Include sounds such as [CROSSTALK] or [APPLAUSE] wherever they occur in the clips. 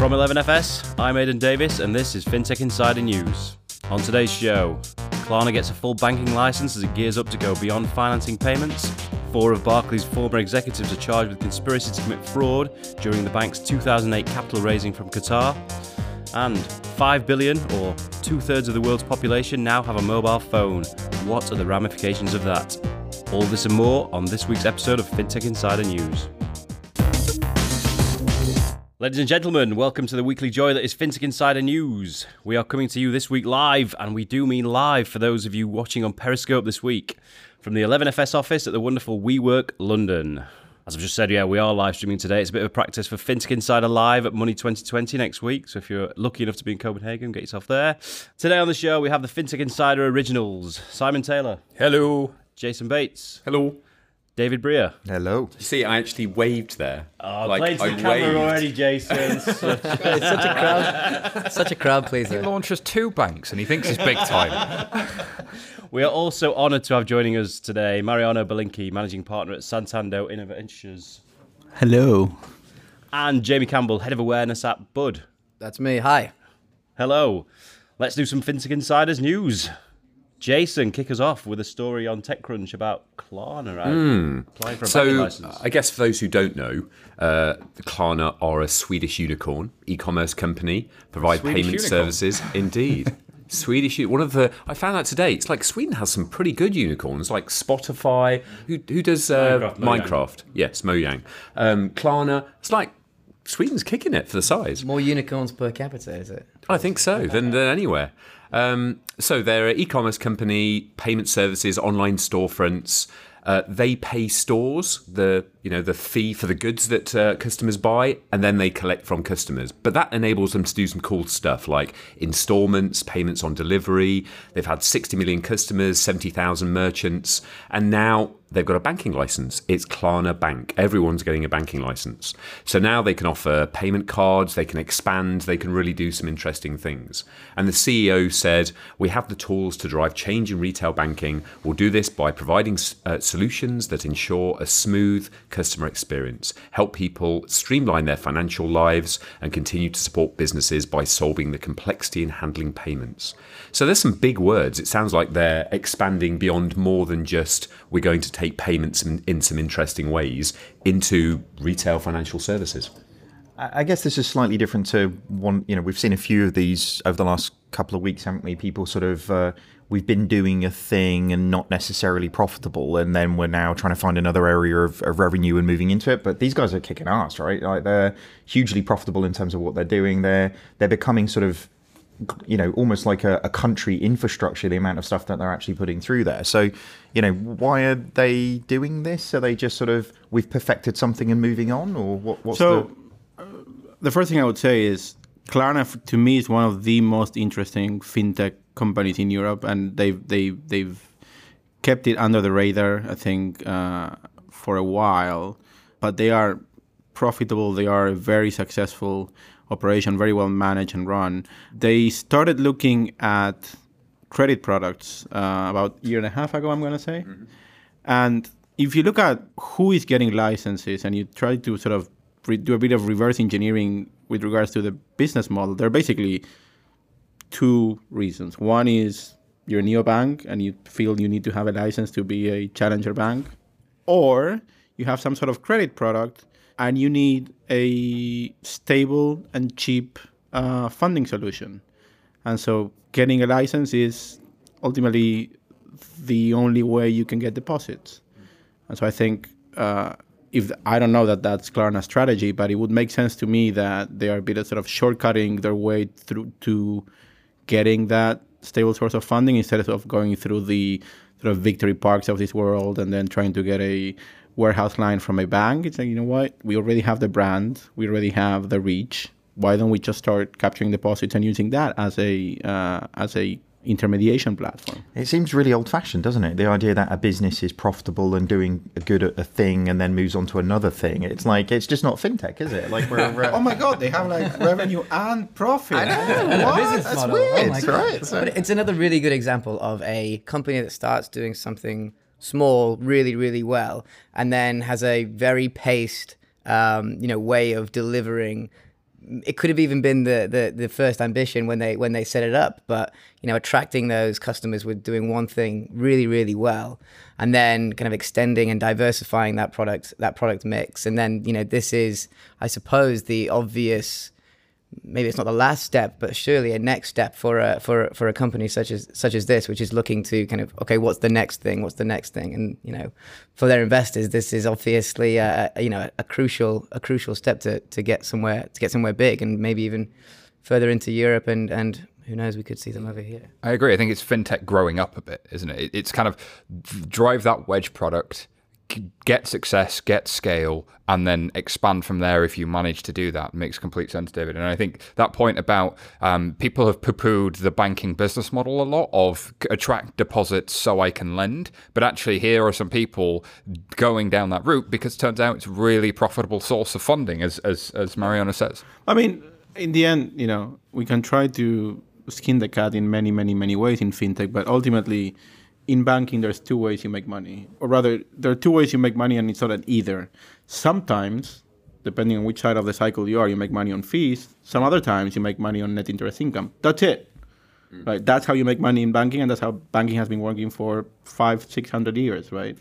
From 11FS, I'm Aden Davies, and this is FinTech Insider News. On today's show, Klarna gets a full banking license as it gears up to go beyond financing payments. Four of Barclays' former executives are charged with conspiracy to commit fraud during the bank's 2008 capital raising from Qatar. And 5 billion, or two thirds of the world's population, now have a mobile phone. What are the ramifications of that? All this and more on this week's episode of FinTech Insider News. Ladies and gentlemen, welcome to the weekly joy that is FinTech Insider News. We are coming to you this week live, and we do mean live for those of you watching on Periscope this week from the 11FS office at the wonderful WeWork London. As I've just said, yeah, we are live streaming today. It's a bit of a practice for FinTech Insider Live at Money 2020 next week. So if you're lucky enough to be in Copenhagen, get yourself there. Today on the show, we have the FinTech Insider Originals Simon Taylor, Hello. Jason Bates, Hello. David Brear. Hello. You see, I actually waved there. Oh, like played to I the camera waved. already, Jason. It's [LAUGHS] such a crowd, such a crowd please. He pleaser. launches two banks and he thinks he's big time. [LAUGHS] We are also honoured to have joining us today Mariano Belinky, Managing Partner at Santander Innoventures, Hello. and Jamie Campbell, Head of Awareness at Bud. That's me. Hi. Hello. Let's do some FinTech Insiders news. Jason, kick us off with a story on TechCrunch about Klarna right? applying for a So, license. I guess for those who don't know, uh, Klarna are a Swedish unicorn e-commerce company, provide Swedish payment unicorn? services. [LAUGHS] Indeed. Swedish, one of the I found out today. It's like Sweden has some pretty good unicorns, like Spotify. Who who does uh, Minecraft, Mojang. Minecraft? Yes, Mojang. Um, Klarna. It's like Sweden's kicking it for the size. More unicorns per capita, is it? I think so, than, than anywhere. Um, so they're an e-commerce company, payment services, online storefronts. Uh, they pay stores the you know the fee for the goods that uh, customers buy, and then they collect from customers. But that enables them to do some cool stuff like installments, payments on delivery. They've had 60 million customers, 70,000 merchants, and now they've got a banking license. It's Klarna Bank. Everyone's getting a banking license. So now they can offer payment cards, they can expand, they can really do some interesting things. And the CEO said, We have the tools to drive change in retail banking. We'll do this by providing uh, solutions that ensure a smooth customer experience, help people streamline their financial lives, and continue to support businesses by solving the complexity in handling payments. So there's some big words. It sounds like they're expanding beyond more than just we're going to take payments in, in some interesting ways into retail financial services. I guess this is slightly different to one. You know, we've seen a few of these over the last couple of weeks, haven't we? People sort of uh, we've been doing a thing and not necessarily profitable, and then we're now trying to find another area of, of revenue and moving into it. But these guys are kicking ass, right? Like they're hugely profitable in terms of what they're doing. They're they're becoming sort of you know almost like a, a country infrastructure the amount of stuff that they're actually putting through there so you know why are they doing this are they just sort of we've perfected something and moving on or what, what's So, the uh, the first thing I would say is Klarna, to me, is one of the most interesting fintech companies in Europe, and they've they they've kept it under the radar. I think uh, for a while, but they are profitable. They are a very successful operation, very well managed and run. They started looking at credit products uh, about a year and a half ago. I'm going to say, and if you look at who is getting licenses and you try to sort of re- do a bit of reverse engineering with regards to the business model, they're basically two reasons. One is you're a neobank and you feel you need to have a license to be a challenger bank, or you have some sort of credit product and you need a stable and cheap uh, funding solution. And so getting a license is ultimately the only way you can get deposits. And so I think uh, if I don't know that that's Klarna's strategy, but it would make sense to me that they are a bit of sort of shortcutting their way through to getting that stable source of funding instead of going through the sort of victory parks of this world and then trying to get a warehouse line from a bank. It's like, you know what? We already have the brand, we already have the reach. Why don't we just start capturing deposits and using that as a uh, as a intermediation platform? It seems really old fashioned, doesn't it? The idea that a business is profitable and doing a good at a thing and then moves on to another thing. It's like, it's just not fintech, is it? Like, we're. [LAUGHS] Oh my God, they have like revenue and profit. I know. What? business That's model. weird, Oh my God. right? So- But it's another really good example of a company that starts doing something small really, really well, and then has a very paced, um, you know, way of delivering it could have even been the, the the first ambition when they when they set it up but you know attracting those customers with doing one thing really really well and then kind of extending and diversifying that product that product mix. And then you know this is i suppose the obvious maybe it's not the last step, but surely a next step for a for for a company such as such as this, which is looking to kind of okay, what's the next thing? What's the next thing? And you know, for their investors, this is obviously a, a, you know a crucial a crucial step to to get somewhere to get somewhere big, and maybe even further into Europe and and. Who knows? We could see them over here. I agree. I think it's fintech growing up a bit, isn't it? It's kind of drive that wedge product, get success, get scale, and then expand from there if you manage to do that. Makes complete sense, David. And I think that point about um, people have poo pooed the banking business model a lot of attract deposits so I can lend. But actually, here are some people going down that route because it turns out it's a really profitable source of funding, as, as, as Mariano says. I mean, in the end, you know, we can try to skin the cat in many, many, many ways in fintech, but ultimately, in banking, there's two ways you make money, or rather, there are two ways you make money, and it's not an either. Sometimes, depending on which side of the cycle you are, you make money on fees. Some other times, you make money on net interest income. That's it. Mm. Right? That's how you make money in banking, and that's how banking has been working for five, six hundred years, right?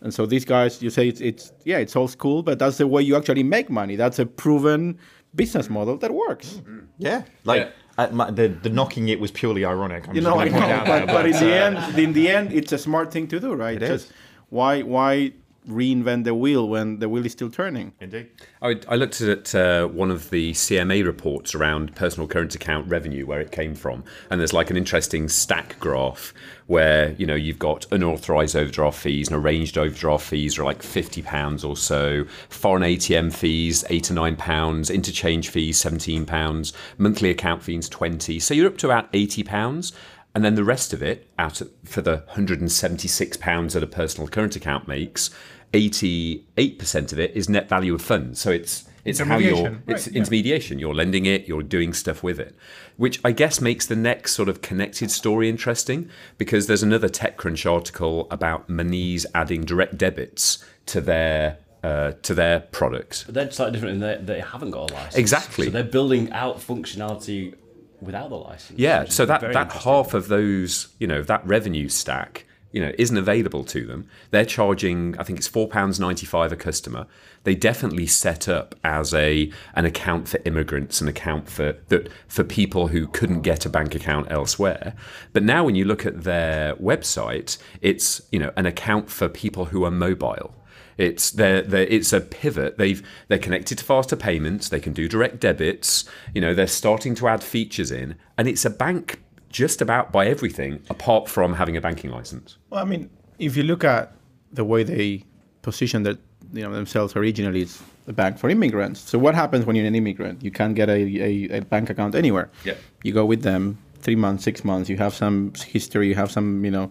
And so these guys, you say it's, it's yeah, it's old school, but that's the way you actually make money. That's a proven business model that works. Mm-hmm. Yeah, like. Yeah my, the the knocking it was purely ironic. I'm you know, I know but, but, in the uh, end, in the end, it's a smart thing to do, right? It Just is. Why why reinvent the wheel when the wheel is still turning. Indeed. I, I looked at uh, one of the CMA reports around personal current account revenue, where it came from, and there's like an interesting stack graph where you know you've got unauthorized overdraft fees and arranged overdraft fees are like fifty pounds or so, foreign ATM fees eight or nine pounds, interchange fees seventeen pounds, monthly account fees twenty. So you're up to about eighty pounds. And then the rest of it, out for the £176 that a personal current account makes, 88% of it is net value of funds. So it's it's how you're it's right, intermediation. Yeah. You're lending it, you're doing stuff with it, which I guess makes the next sort of connected story interesting because there's another TechCrunch article about Monese adding direct debits to their uh, to their products. But they're slightly different in that they haven't got a license. Exactly. So they're building out functionality without the license. Yeah. So that that half of those, you know, that revenue stack you know isn't available to them they're charging i think it's £4.95 a customer they definitely set up as a an account for immigrants an account for that for people who couldn't get a bank account elsewhere but now when you look at their website it's you know an account for people who are mobile it's they're, they're, it's a pivot. They've they're connected to faster payments. They can do direct debits. You know they're starting to add features in, and it's a bank just about by everything apart from having a banking license. Well, I mean, if you look at the way they position that you know themselves originally, it's a bank for immigrants. So what happens when you're an immigrant? You can't get a, a, a bank account anywhere. Yeah. You go with them three months, six months. You have some history. You have some you know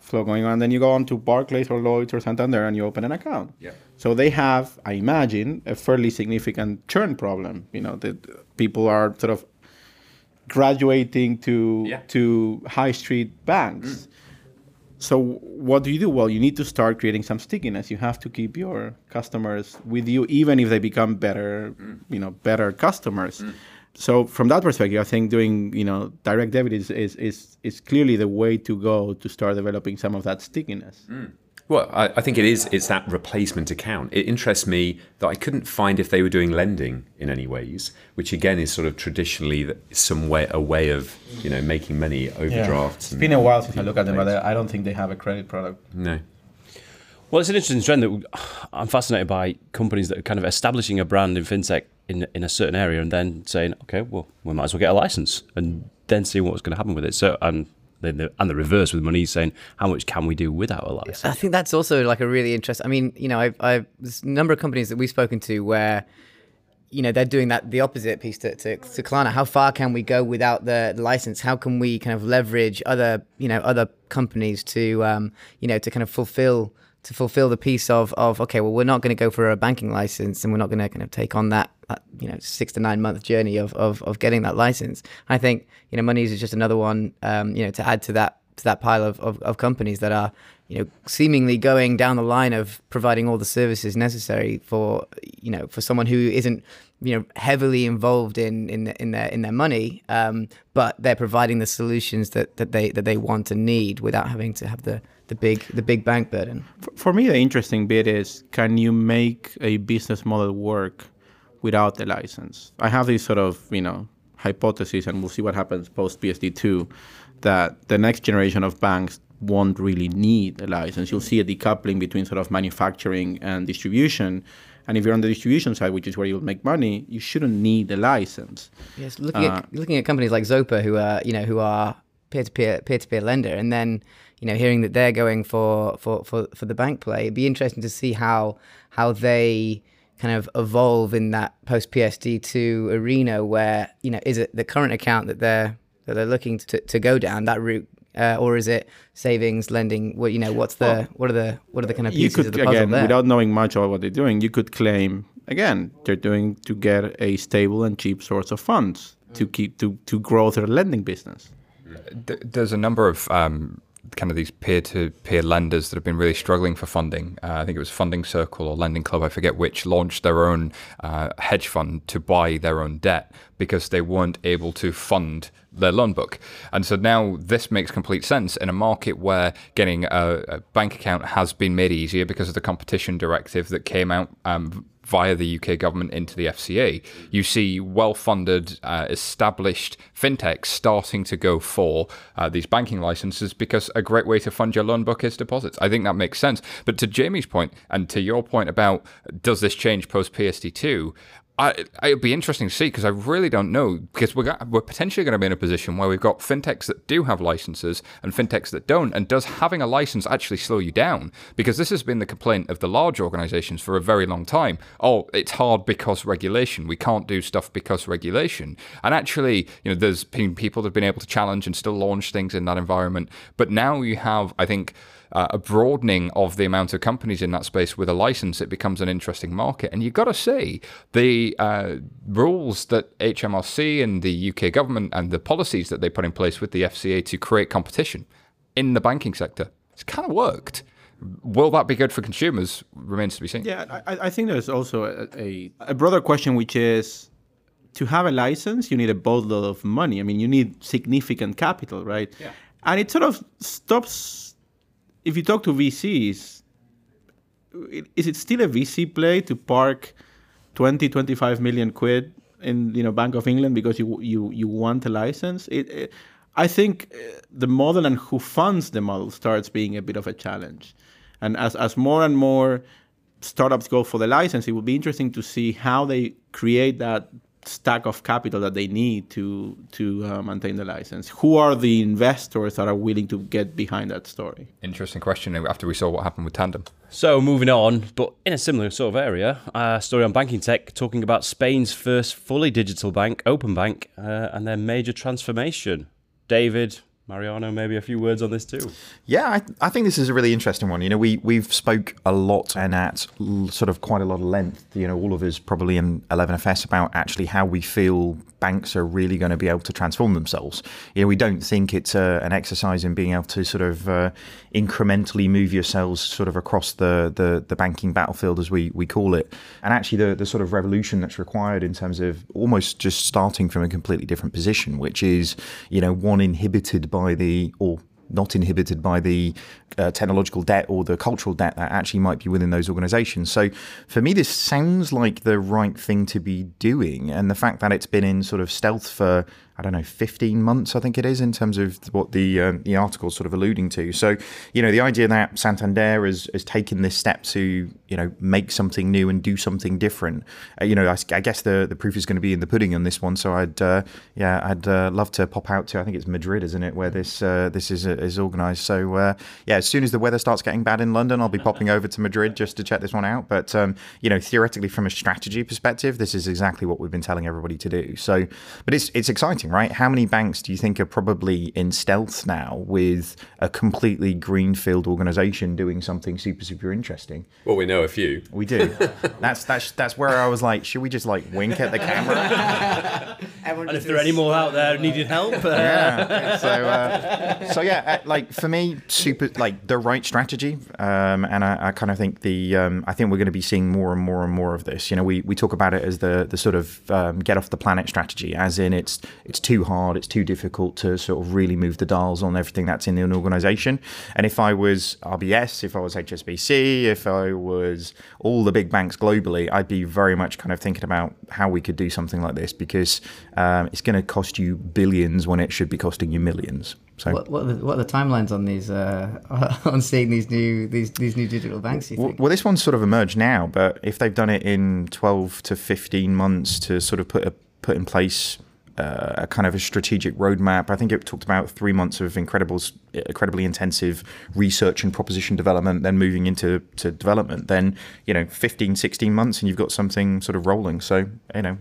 flow going on. Then you go on to Barclays or Lloyd's or Santander and you open an account. Yeah. So they have, I imagine, a fairly significant churn problem. You know, that people are sort of graduating to yeah. to high street banks. Mm. So what do you do? Well, you need to start creating some stickiness. You have to keep your customers with you, even if they become better, mm. you know, better customers. Mm. So from that perspective, I think doing you know direct debit is is is, is clearly the way to go to start developing some of that stickiness. Well, I, I, think it is. It's that replacement account. It interests me that I couldn't find if they were doing lending in any ways, which again is sort of traditionally some way a way of you know making money overdrafts. Yeah. It's been a while since I look at them, but I don't think they have a credit product. No. Well, it's an interesting trend that I'm fascinated by companies that are kind of establishing a brand in fintech in in a certain area and then saying, okay, well, we might as well get a license and then see what's going to happen with it. So, and the, and the reverse with Monese saying how much can we do without a license i think that's also like a really interesting i mean you know i've, I've there's a number of companies that we've spoken to where you know they're doing that the opposite piece to, to, to Klarna. How far can we go without the license? How can we kind of leverage other you know other companies to um, you know to kind of fulfill to fulfill the piece of of okay, well, we're not going to go for a banking license, and we're not going to kind of take on that, that you know six to nine month journey of, of of getting that license. I think you know Monese is just another one, um, you know, to add to that to that pile of, of, of companies that are you know seemingly going down the line of providing all the services necessary for you know for someone who isn't you know heavily involved in in in their in their money, um, but they're providing the solutions that, that they that they want and need without having to have the the big the big bank burden. For, for me, the interesting bit is can you make a business model work without the license? I have this sort of you know hypothesis, and we'll see what happens post PSD two, that the next generation of banks won't really need a license. You'll see a decoupling between sort of manufacturing and distribution and if you're on the distribution side, which is where you'll make money, you shouldn't need a license. Yes, looking uh, at looking at companies like Zopa, who are you know who are peer to peer peer to peer lender, and then you know hearing that they're going for for for for the bank play, it'd be interesting to see how how they kind of evolve in that post PSD2 arena where you know is it the current account that they're that they're looking to, to go down that route uh, or is it savings lending? What you know, what's the well, what are the what are the kind of pieces could, of the puzzle again, there? Without knowing much about what they're doing, you could claim again they're doing to get a stable and cheap source of funds to keep to to grow their lending business. There's a number of um, kind of these peer-to-peer lenders that have been really struggling for funding. Uh, I think it was Funding Circle or Lending Club, I forget which, launched their own uh, hedge fund to buy their own debt because they weren't able to fund their loan book. And so now this makes complete sense in a market where getting a, a bank account has been made easier because of the competition directive that came out um, via the UK government into the FCA. You see well funded, uh, established fintechs starting to go for uh, these banking licenses because a great way to fund your loan book is deposits. I think that makes sense. But to Jamie's point and to your point about does this change post PSD2, I, it'd be interesting to see because I really don't know because we're got, we're potentially going to be in a position where we've got fintechs that do have licenses and fintechs that don't. And does having a license actually slow you down? Because this has been the complaint of the large organizations for a very long time. Oh, it's hard because regulation. We can't do stuff because regulation. And actually, you know, there's been people that have been able to challenge and still launch things in that environment. But now you have, I think uh, a broadening of the amount of companies in that space with a license, it becomes an interesting market. And you've got to see the uh, rules that HMRC and the UK government and the policies that they put in place with the FCA to create competition in the banking sector. It's kind of worked. Will that be good for consumers? Remains to be seen. Yeah, I, I think there's also a, a, a broader question, which is to have a license, you need a boatload of money. I mean, you need significant capital, right? Yeah. And it sort of stops if you talk to VCs, is it still a VC play to park 20, 25 million quid in you know Bank of England because you you you want a license? It, it, I think uh, the model and who funds the model starts being a bit of a challenge, and as as more and more startups go for the license, it will be interesting to see how they create that stack of capital that they need to to uh, maintain the license? Who are the investors that are willing to get behind that story? Interesting question. After we saw what happened with Tandem. So moving on, but in a similar sort of area, a story on banking tech talking about Spain's first fully digital bank, Openbank, uh, and their major transformation. David, Mariano, maybe a few words on this too. Yeah, I, I, think this is a really interesting one. You know, we we've spoke a lot and at sort of quite a lot of length. You know, all of us probably in 11FS about actually how we feel banks are really going to be able to transform themselves. You know, we don't think it's a, an exercise in being able to sort of uh, incrementally move yourselves sort of across the, the, the banking battlefield, as we, we call it. And actually, the, the sort of revolution that's required in terms of almost just starting from a completely different position, which is, you know, one inhibited by the, or not inhibited by the uh, technological debt or the cultural debt that actually might be within those organizations. So for me, this sounds like the right thing to be doing. And the fact that it's been in sort of stealth for I don't know, 15 months, I think it is, in terms of what the uh, the article sort of alluding to. So, you know, the idea that Santander has, has taken this step to, you know, make something new and do something different, uh, you know, I, I, guess the, the proof is going to be in the pudding on this one. So I'd, uh, yeah, I'd uh, love to pop out to, I think it's Madrid, isn't it, where this uh, this is is organised. So, uh, yeah, as soon as the weather starts getting bad in London, I'll be popping over to Madrid just to check this one out. But, um, you know, theoretically, from a strategy perspective, this is exactly what we've been telling everybody to do. So, but it's, it's exciting right? How many banks do you think are probably in stealth now with a completely greenfield organization doing something super, super interesting? Well, we know a few. We do. [LAUGHS] that's that's that's where I was like, should we just like wink at the camera? [LAUGHS] and if there are any more out there who needed help, uh, yeah. So, uh, so yeah, uh, like for me, super like the right strategy, um, and I, I kind of think the um, I think we're going to be seeing more and more and more of this. You know, we, we talk about it as the the sort of um, get off the planet strategy, as in it's it's too hard, it's too difficult to sort of really move the dials on everything that's in an organization. And if I was RBS, if I was HSBC, if I was all the big banks globally, I'd be very much kind of thinking about how we could do something like this because um, it's going to cost you billions when it should be costing you millions. So what, what, are the, what are the timelines on these uh, [LAUGHS] on seeing these new these these new digital banks? Well, well, this one's sort of emerged now, but if they've done it in twelve to fifteen months to sort of put a, put in place uh, a kind of a strategic roadmap. I think it talked about three months of incredible, incredibly intensive research and proposition development, then moving into to development. Then you know, 15, 16 months, and you've got something sort of rolling. So you know,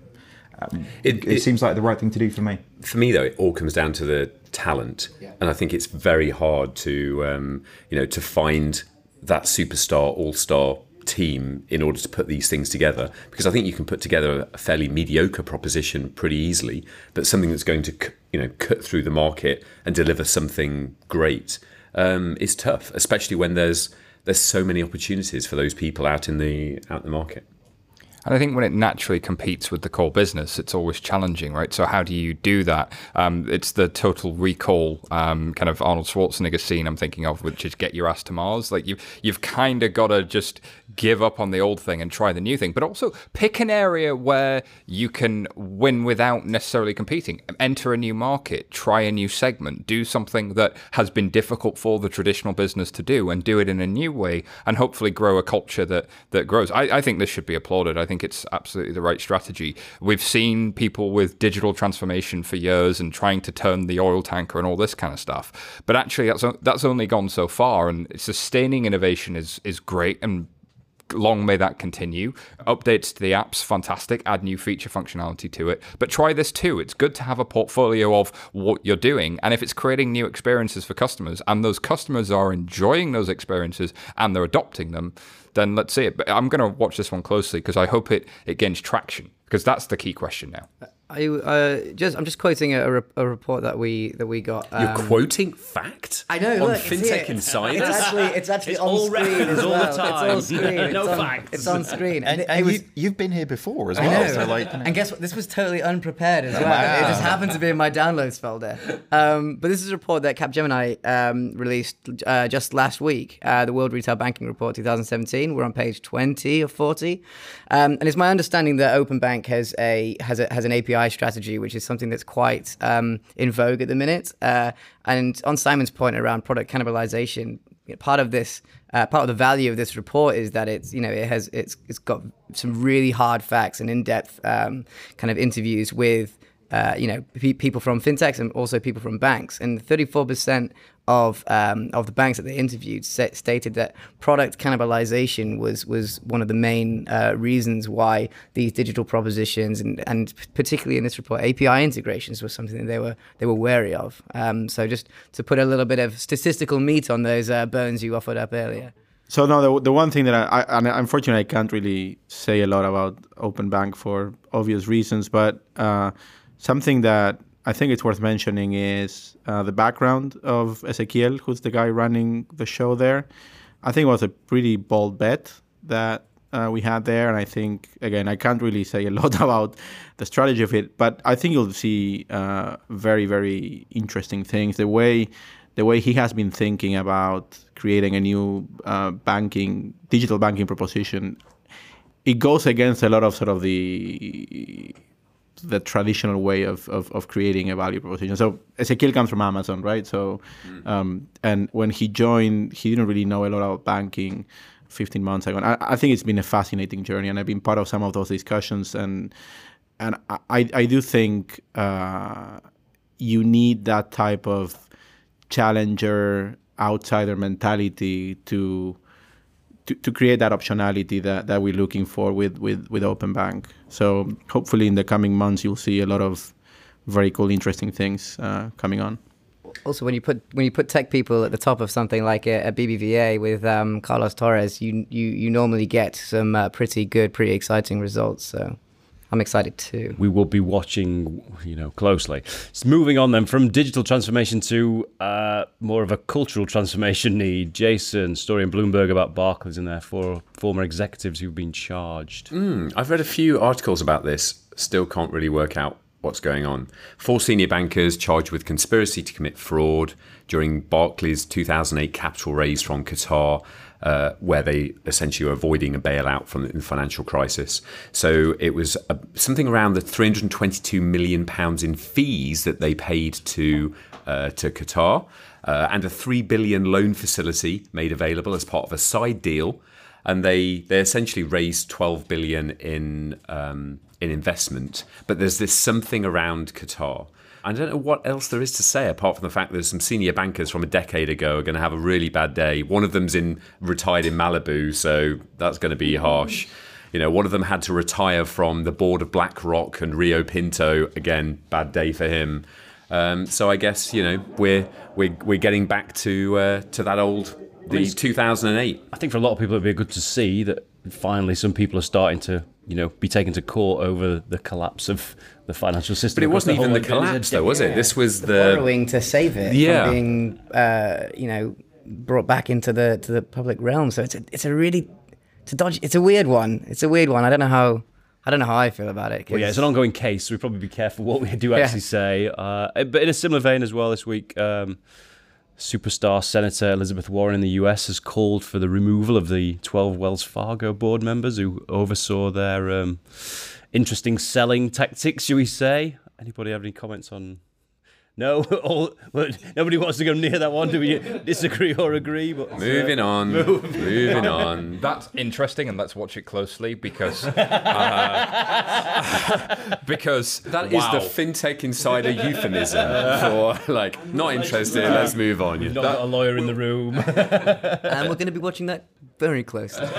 um, it, it, it, seems like the right thing to do for me. For me, though, it all comes down to the talent, yeah. and I think it's very hard to um, you know to find that superstar, all star team in order to put these things together because I think you can put together a fairly mediocre proposition pretty easily, but something that's going to you know cut through the market and deliver something great um, is tough, especially when there's there's so many opportunities for those people out in the out in the market. And I think when it naturally competes with the core business, it's always challenging, right? So how do you do that? Um, it's the total recall um, kind of Arnold Schwarzenegger scene I'm thinking of, which is get your ass to Mars. Like you, you've kind of got to just give up on the old thing and try the new thing, but also pick an area where you can win without necessarily competing. Enter a new market, try a new segment, do something that has been difficult for the traditional business to do, and do it in a new way, and hopefully grow a culture that that grows. I, I think this should be applauded. I think think it's absolutely the right strategy. We've seen people with digital transformation for years and trying to turn the oil tanker and all this kind of stuff. But actually, that's that's only gone so far, and sustaining innovation is is great and long may that continue. Updates to the apps, fantastic. Add new feature functionality to it. But try this too. It's good to have a portfolio of what you're doing. And if it's creating new experiences for customers and those customers are enjoying those experiences and they're adopting them, then let's see it. But I'm going to watch this one closely because I hope it, it gains traction because that's the key question now. I uh, just I'm just quoting a, a, report that we that we got. Um, You're quoting fact. I know. On look, FinTech Insider. It's actually it's actually it's on all screen as all well. the time. It's on screen. [LAUGHS] no it's on, facts. It's on screen, and, and, and was, you, have been here before as well. I know. So like. And guess what? This was totally unprepared as well. Wow. It just happened to be in my downloads folder. Um, but this is a report that Capgemini um, released uh, just last week. Uh, the World Retail Banking Report 2017. We're on page 20 or 40, um, and it's my understanding that Open Bank has a has a has an API strategy, which is something that's quite um, in vogue at the minute. Uh, and on Simon's point around product cannibalization, part of this, uh, part of the value of this report is that it's you know it has it's it's got some really hard facts and in depth um, kind of interviews with uh, you know, p- people from fintechs and also people from banks. And 34% of um, of the banks that they interviewed stated that product cannibalization was was one of the main uh, reasons why these digital propositions and, and particularly in this report API integrations was something that they were they were wary of. Um, so just to put a little bit of statistical meat on those uh, bones you offered up earlier. So no, the, the one thing that I, I unfortunately I can't really say a lot about Open Bank for obvious reasons, but uh, Something that I think it's worth mentioning is uh, the background of Ezequiel, who's the guy running the show there. I think it was a pretty bold bet that uh, we had there, and I think again I can't really say a [LAUGHS] lot about the strategy of it, but I think you'll see uh, very very interesting things. The way the way he has been thinking about creating a new uh, banking digital banking proposition, it goes against a lot of sort of the the traditional way of, of, of, creating a value proposition. So Ezequiel comes from Amazon, right? So, mm. um, and when he joined, he didn't really know a lot about banking 15 months ago. And I, I, think it's been a fascinating journey, and I've been part of some of those discussions. And and I, I do think uh, you need that type of challenger, outsider mentality to to, to create that optionality that, that we're looking for with, with, with Open Bank. So hopefully in the coming months you'll see a lot of very cool, interesting things uh, coming on. Also, when you put when you put tech people at the top of something like a, a BBVA with um, Carlos Torres, you, you you normally get some uh, pretty good, pretty exciting results. So I'm excited too. we will be watching, you know, closely. So moving on then from digital transformation to uh, more of a cultural transformation [LAUGHS] need. Jason, story in Bloomberg about Barclays and their four former executives who've been charged. I've read a few articles about this, still can't really work out what's going on. Four senior bankers charged with conspiracy to commit fraud during Barclays' 2008 capital raise from Qatar. Uh, where they essentially were avoiding a bailout from the financial crisis. So it was something around the 322 million pounds in fees that they paid to uh, to Qatar, uh, and a three billion loan facility made available as part of a side deal and they they essentially raised 12 billion in um, in investment. But there's this something around Qatar. I don't know what else there is to say apart from the fact that some senior bankers from a decade ago are going to have a really bad day. One of them's in retired in Malibu, so that's going to be harsh. You know, one of them had to retire from the board of BlackRock and Rio Tinto. Again, bad day for him. Um, so I guess you know we're we're we're getting back to uh, to that old the 2008 I think for a lot of people, it'd be good to see that finally some people are starting to, you know, be taken to court over the collapse of the financial system. But it wasn't even the whole- it was a collapse, though, was it? Yeah. This was the the borrowing to save it Yeah. from being, uh, you know, brought back into the to the public realm. So it's a it's a really it's a dodgy, it's a weird one. It's a weird one. I don't know how I don't know how I feel about it. Well, yeah, it's an ongoing case, so we probably be careful what we do actually say. Uh, but in a similar vein as well, this week, um, superstar Senator Elizabeth Warren in the US has called for the removal of the 12 Wells Fargo board members who oversaw their um, interesting selling tactics, shall we say. Anybody have any comments on? No, [LAUGHS] all, well, nobody wants to go near that one. Do we disagree or agree? But uh, [LAUGHS] moving on, moving on. That's interesting, and let's watch it closely because uh, [LAUGHS] because That is wow. the fintech insider euphemism for like not interested. Let's move on. You Not got a lawyer in the room. and we're going to be watching that very closely. [LAUGHS]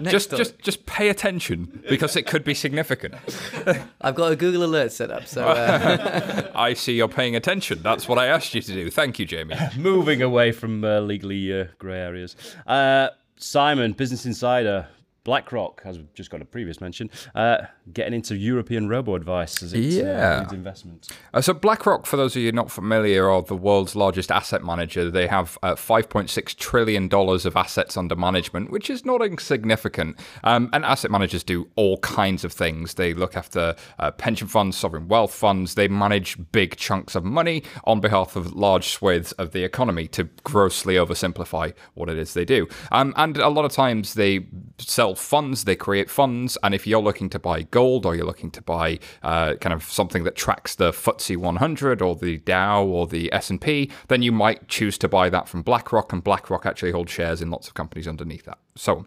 Next just up, just just pay attention because it could be significant. [LAUGHS] I've got a Google alert set up, so uh, [LAUGHS] I see you're paying attention. That's what I asked you to do. Thank you, Jamie. moving away from uh, legally uh, grey areas. Uh, Simon, Business Insider, BlackRock, as we've just got a previous mention, uh, getting into European robo advice as it Yeah. uh, investment. Uh, so BlackRock, for those of you not familiar, are the world's largest asset manager. They have uh, 5.6 trillion dollars of assets under management, which is not insignificant. Um, and asset managers do all kinds of things. They look after uh, pension funds, sovereign wealth funds. They manage big chunks of money on behalf of large swathes of the economy. To grossly oversimplify what it is they do, um, and a lot of times they sell funds. They create funds, and if you're looking to buy gold or you're looking to buy uh, kind of something that tracks the FTSE 100 or the Dow or the S&P, then you might choose to buy that from BlackRock, and BlackRock actually holds shares in lots of companies underneath that. So.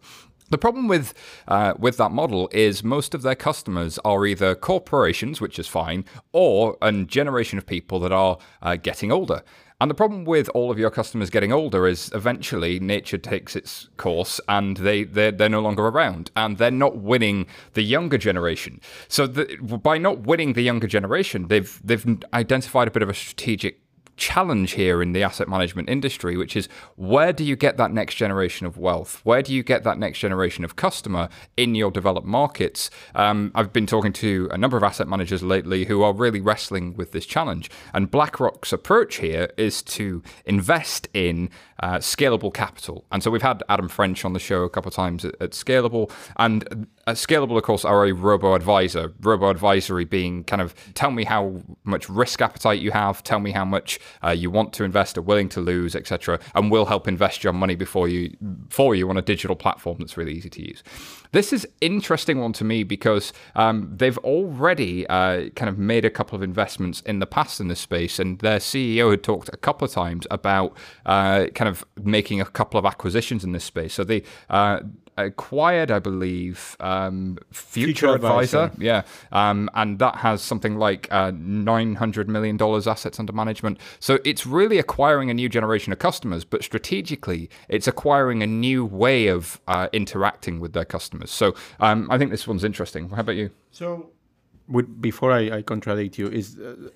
The problem with uh, with that model is most of their customers are either corporations, which is fine, or a generation of people that are uh, getting older. And the problem with all of your customers getting older is eventually nature takes its course and they, they're, they're no longer around and they're not winning the younger generation. So the, by not winning the younger generation, they've, they've identified a bit of a strategic challenge here in the asset management industry, which is where do you get that next generation of wealth? Where do you get that next generation of customer in your developed markets? Um, I've been talking to a number of asset managers lately who are really wrestling with this challenge. And BlackRock's approach here is to invest in uh, scalable capital. And so we've had Adam French on the show a couple of times at, at Scalable. And uh, Scalable, of course, are a robo advisor. Robo advisory being kind of tell me how much risk appetite you have, tell me how much uh, you want to invest, are willing to lose, etc., and we'll help invest your money before you for you on a digital platform that's really easy to use. This is interesting one to me because um, they've already uh, kind of made a couple of investments in the past in this space, and their CEO had talked a couple of times about uh, kind of making a couple of acquisitions in this space. So they uh, acquired, I believe, um, Future, Future Advisor, Advisor. yeah, um, and that has something like uh, nine hundred million dollars assets under management. So it's really acquiring a new generation of customers, but strategically, it's acquiring a new way of uh, interacting with their customers. So um, I think this one's interesting. How about you? So with, before I, I contradict you, is uh, [LAUGHS]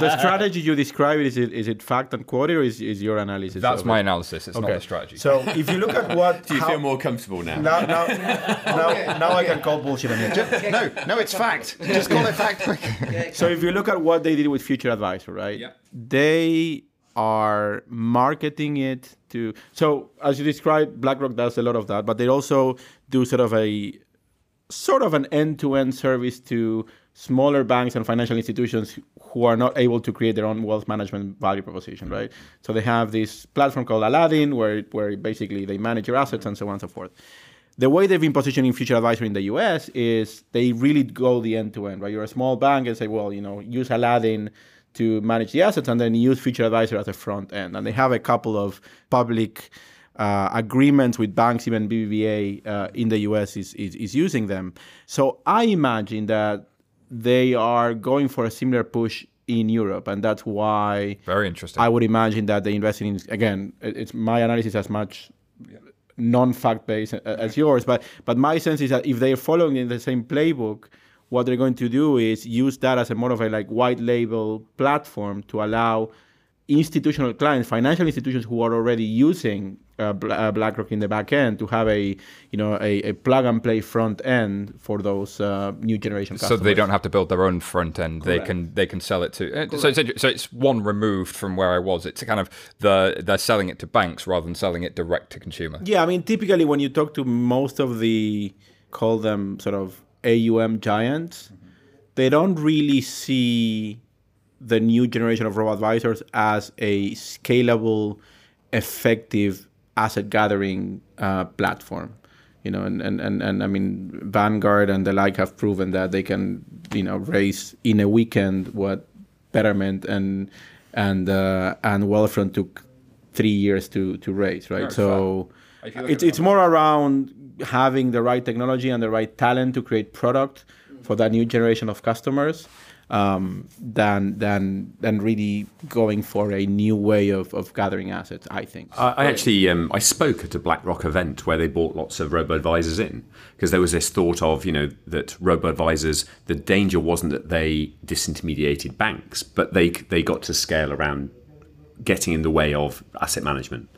the strategy you describe is it is it fact and quoted or is, is your analysis? That's my it? analysis. It's not the strategy. So if you look at what [LAUGHS] Do you how- feel more comfortable now? now, now, [LAUGHS] now, now I can call bullshit on you. Ju- No, no, it's fact. Just call it fact. So if you look at what they did with Future Advisor, right? Yeah. They are marketing it to. So as you described, BlackRock does a lot of that, but they also do sort of a sort of an end-to-end service to smaller banks and financial institutions who are not able to create their own wealth management value proposition, right? So they have this platform called Aladdin, where where basically they manage your assets and so on and so forth. The way they've been positioning Future Advisor in the US is they really go the end to end, right? You're a small bank and say, well, you know, use Aladdin to manage the assets and then use Future Advisor as a front end. And they have a couple of public uh, agreements with banks, even BBVA uh, in the US is, is, is using them. So I imagine that they are going for a similar push in Europe, and that's why Very interesting. I would imagine that they invested in again. It's my analysis as much non-fact based as yours, but but my sense is that if they're following in the same playbook, what they're going to do is use that as a more of a like white label platform to allow institutional clients, financial institutions who are already using uh, uh, BlackRock in the back end to have a you know a, a plug and play front end for those uh, new generation so customers. they don't have to build their own front end. They can they can sell it to. uh, So it's, so it's one removed from where I was. It's kind of the they're selling it to banks rather than selling it direct to consumer. Yeah, I mean, typically when you talk to most of the call them sort of AUM giants, they don't really see the new generation of robo advisors as a scalable, effective asset gathering uh, platform. You know, and, and, and, and I mean, Vanguard and the like have proven that they can, you know, raise in a weekend what Betterment and and uh, and Wealthfront took three years to to raise, right? So it's it's more around having the right technology and the right talent to create product for that new generation of customers um, than than than really going for a new way of, of gathering assets. I think. I, I actually um, I spoke at a BlackRock event where they brought lots of robo advisors in because there was this thought of you know that robo advisors the danger wasn't that they disintermediated banks but they they got to scale around getting in the way of asset management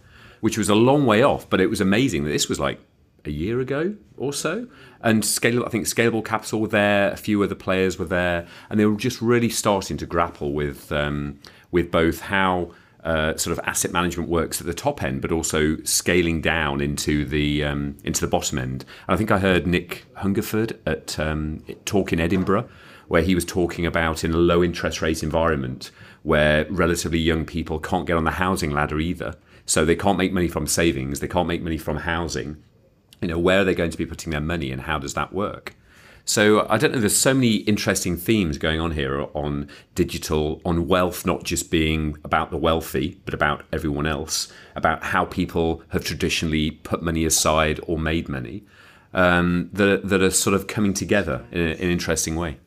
which was a long way off but it was amazing that this was like a year ago or so and scale I think scalable capital were there a few other players were there and they were just really starting to grapple with um, with both how uh, sort of asset management works at the top end, but also scaling down into the um, into the bottom end. And I think I heard Nick Hungerford at um, talk in Edinburgh, where he was talking about in a low interest rate environment where relatively young people can't get on the housing ladder either, so they can't make money from savings, they can't make money from housing. You know, where are they going to be putting their money, and how does that work? So I don't know. There's so many interesting themes going on here on digital, on wealth, not just being about the wealthy, but about everyone else, about how people have traditionally put money aside or made money, um, that that are sort of coming together in, a, in an interesting way.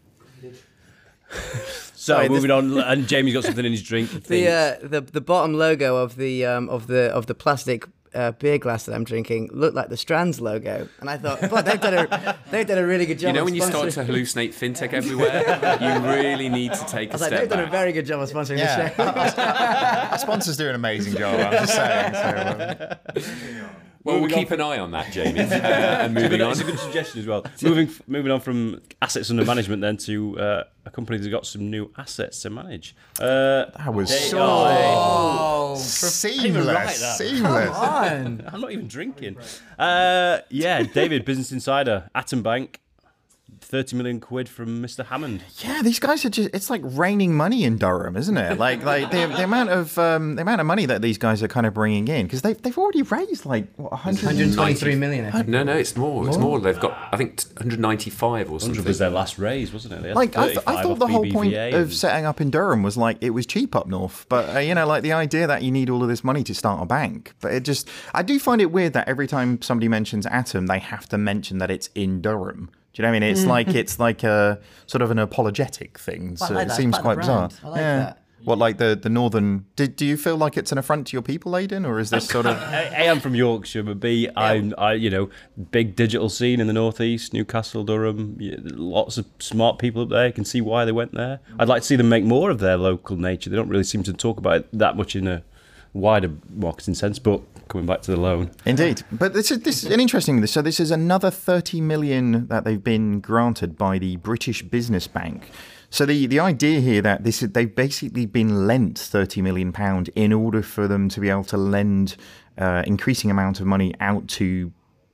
[LAUGHS] So Sorry, moving on, [LAUGHS] and Jamie's got something in his drink. he The uh, the the bottom logo of the um, of the of the plastic uh, beer glass that I'm drinking looked like the Strands logo, and I thought, but they've done a they've done a really good job. You know, of when you start to hallucinate fintech everywhere, you really need to take a I was like, step they've done a very good job of sponsoring Yeah, the show. our, [LAUGHS] our sponsors do an amazing job. I'm just saying. So, um, [LAUGHS] well, we'll Moving on keep an eye on that, Jamie. [LAUGHS] Uh, and moving on. It's a good suggestion as well. [LAUGHS] moving moving on from assets under management then to uh, a company that's got some new assets to manage. Uh, that was they so are- seamless. write that. Seamless. [LAUGHS] I'm not even drinking. Uh, yeah, David, Business Insider, Atom Bank, 30 million quid from Mr. Hammond. Yeah, these guys are just—it's like raining money in Durham, isn't it? Like, like the, the amount of um, the amount of money that these guys are kind of bringing in because they've they've already raised like what 100 123 million. No, no, it's more. It's more. They've got, I think, 195 or 100 something. was their last raise, wasn't it? Like I, th- I thought the whole point BBVA of setting up in Durham was like it was cheap up north, but uh, you know, like the idea that you need all of this money to start a bank. But it just, I do find it weird that every time somebody mentions Atom, they have to mention that it's in Durham. Do you know what I mean? It's mm. like [LAUGHS] it's like a sort of an apologetic thing. So like it that. seems It's quite the bizarre. brand. I like yeah. that. What, like the the northern? Do, do you feel like it's an affront to your people, Aden, or is this sort of? [LAUGHS] A, I'm from Yorkshire, but B, I'm, I, you know, big digital scene in the northeast, Newcastle, Durham. yeah, Lots of smart people up there. You can see why they went there. I'd like to see them make more of their local nature. They don't really seem to talk about it that much in a wider marketing sense. But coming back to the loan, Indeed, but this is this is an interesting. So this is another thirty million that they've been granted by the British Business Bank. So the, the idea here that this is, they've basically been lent thirty million pound in order for them to be able to lend uh, increasing amount of money out to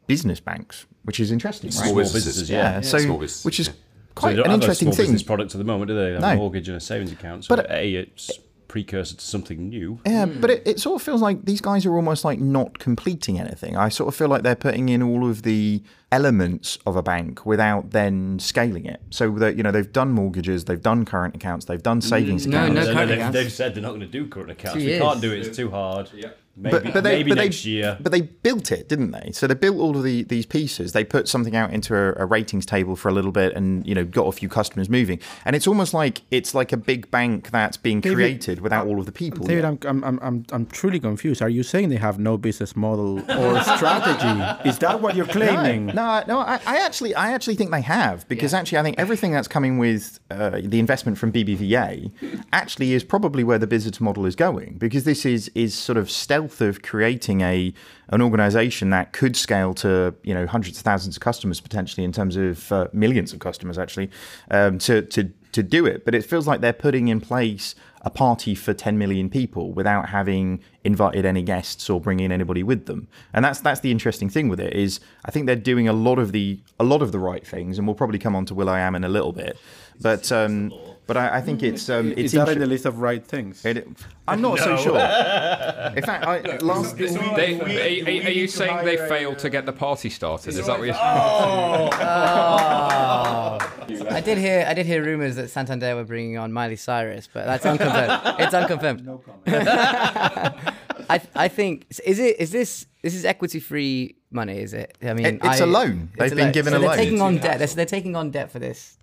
business banks, which is interesting, right? Small businesses, yeah. yeah. So Small businesses, which is yeah. So quite they don't an have a interesting small thing. business product at the moment, do they? They have No. a mortgage and a savings account. So But- a, it's precursor to something new. Yeah, hmm. but it, it sort of feels like these guys are almost like not completing anything. I sort of feel like they're putting in all of the elements of a bank without then scaling it. So that you know they've done mortgages, they've done current accounts, they've done savings mm, no, accounts. no They- current they've, accounts. they've said they're not going to do current accounts. Two We years. can't do it. It's too hard. Maybe, But, but they maybe but next they, year. But they built it, didn't they? So they built all of the, these pieces. They put something out into a, a ratings table for a little bit, and you know got a few customers moving. And it's almost like it's like a big bank that's being David, created without all of the people. David. I'm, I'm, I'm, I'm, I'm truly confused. Are you saying they have no business model or [LAUGHS] strategy? Is that what you're claiming? No, no, no I, I actually, I actually think they have because actually, I think everything that's coming with uh, the investment from BBVA actually is probably where the business model is going because this is is sort of stealth of creating a an organization that could scale to you know hundreds of thousands of customers potentially in terms of uh, millions of customers actually um, to to to do it. But it feels like they're putting in place a party for 10 million people without having invited any guests or bringing anybody with them. And that's that's the interesting thing with it is I think they're doing a lot of the a lot of the right things, and we'll probably come on to Will.i.am in a little bit. But um, but I, I think it's um, it's Is that in the list of right things? it- I'm not so sure. [LAUGHS] In fact, I, last They, are, are you saying they failed to get the party started? Is that what you're [LAUGHS] I did hear I did hear rumors that Santander were bringing on Miley Cyrus, but that's unconfirmed. [LAUGHS] it's unconfirmed. No comment. I I think is it is this this is equity free money? Is it? I mean, It- it's I- a loan. it's They've been given so a they're loan. taking on debt. They're, they're taking on debt for this.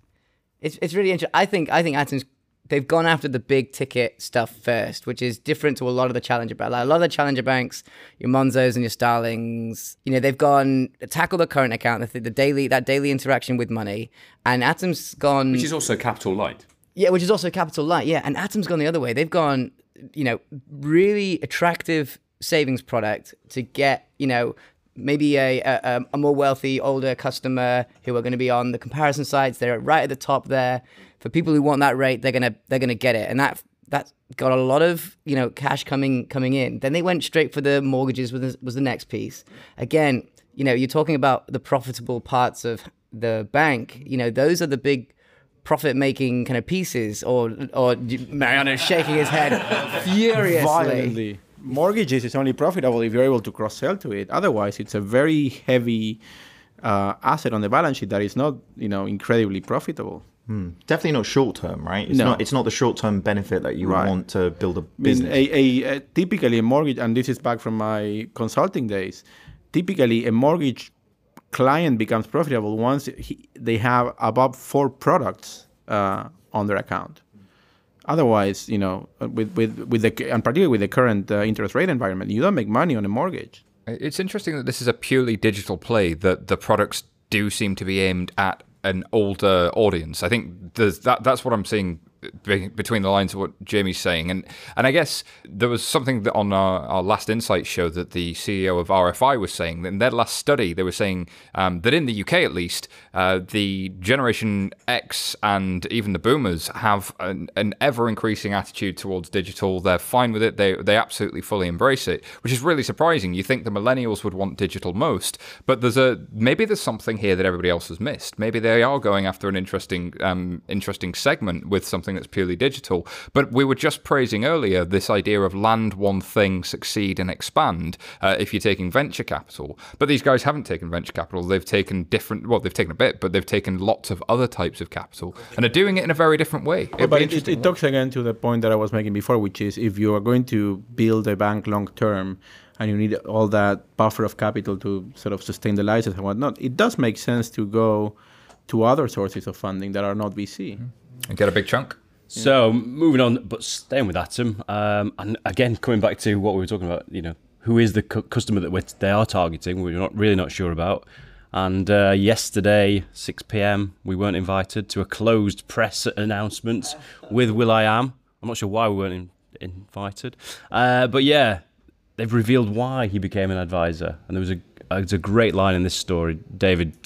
It's it's really interesting. I think I think Atom's they've gone after the big ticket stuff first, which is different to a lot of the challenger banks. Like a lot of the challenger banks, your Monzos and your Starlings, you know, they've gone tackle the current account, the, the daily that daily interaction with money, and Atom's gone Which is also capital light. yeah, which is also capital light. Yeah, and Atom's gone the other way. They've gone, you know, really attractive savings product to get, you know, maybe a, a, a more wealthy, older customer who are going to be on the comparison sites. They're right at the top there. For people who want that rate, they're gonna they're gonna get it, and that that got a lot of you know cash coming coming in. Then they went straight for the mortgages was the, was the next piece. Again, you know, you're talking about the profitable parts of the bank. You know, those are the big profit making kind of pieces or or Mariano's shaking his head [LAUGHS] furiously. Violently. Mortgages is only profitable if you're able to cross sell to it. Otherwise, it's a very heavy uh, asset on the balance sheet that is not, you know, incredibly profitable. definitely not short term, right? It's No. not it's not the short term benefit that you Right. want to build a I mean, business. a, a, a typically a mortgage, and this is back from my consulting days. Typically, a mortgage client becomes profitable once he, they have above four products uh, on their account. Otherwise, you know, with with with the and particularly with the current uh, interest rate environment, you don't make money on a mortgage. It's interesting that this is a purely digital play, that the products do seem to be aimed at an older audience. I think that that's what I'm seeing between the lines of what Jamie's saying. And and I guess there was something that on our, our last Insight show that the CEO of RFI was saying that in their last study, they were saying um, that in the UK at least, uh, the Generation X and even the boomers have an, an ever increasing attitude towards digital. They're fine with it. They they absolutely fully embrace it, which is really surprising. You think the millennials would want digital most, but there's a maybe there's something here that everybody else has missed. Maybe they are going after an interesting um, interesting segment with something that's purely digital. But we were just praising earlier this idea of land one thing, succeed and expand. Uh, if you're taking venture capital, but these guys haven't taken venture capital. They've taken different. Well, they've taken a bit, but they've taken lots of other types of capital and are doing it in a very different way. It'd but it, it, it talks again to the point that I was making before, which is if you are going to build a bank long term and you need all that buffer of capital to sort of sustain the license and whatnot, it does make sense to go to other sources of funding that are not VC. and get a big chunk. So moving on, but staying with Atom, um, and again coming back to what we were talking about, you know, who is the cu- customer that they are targeting? We're not really not sure about. And uh, yesterday, 6 p.m., we weren't invited to a closed press announcement with Will.i.am. I'm not sure why we weren't in, invited, uh, but yeah, they've revealed why he became an advisor. And there was a, there's a great line in this story. David,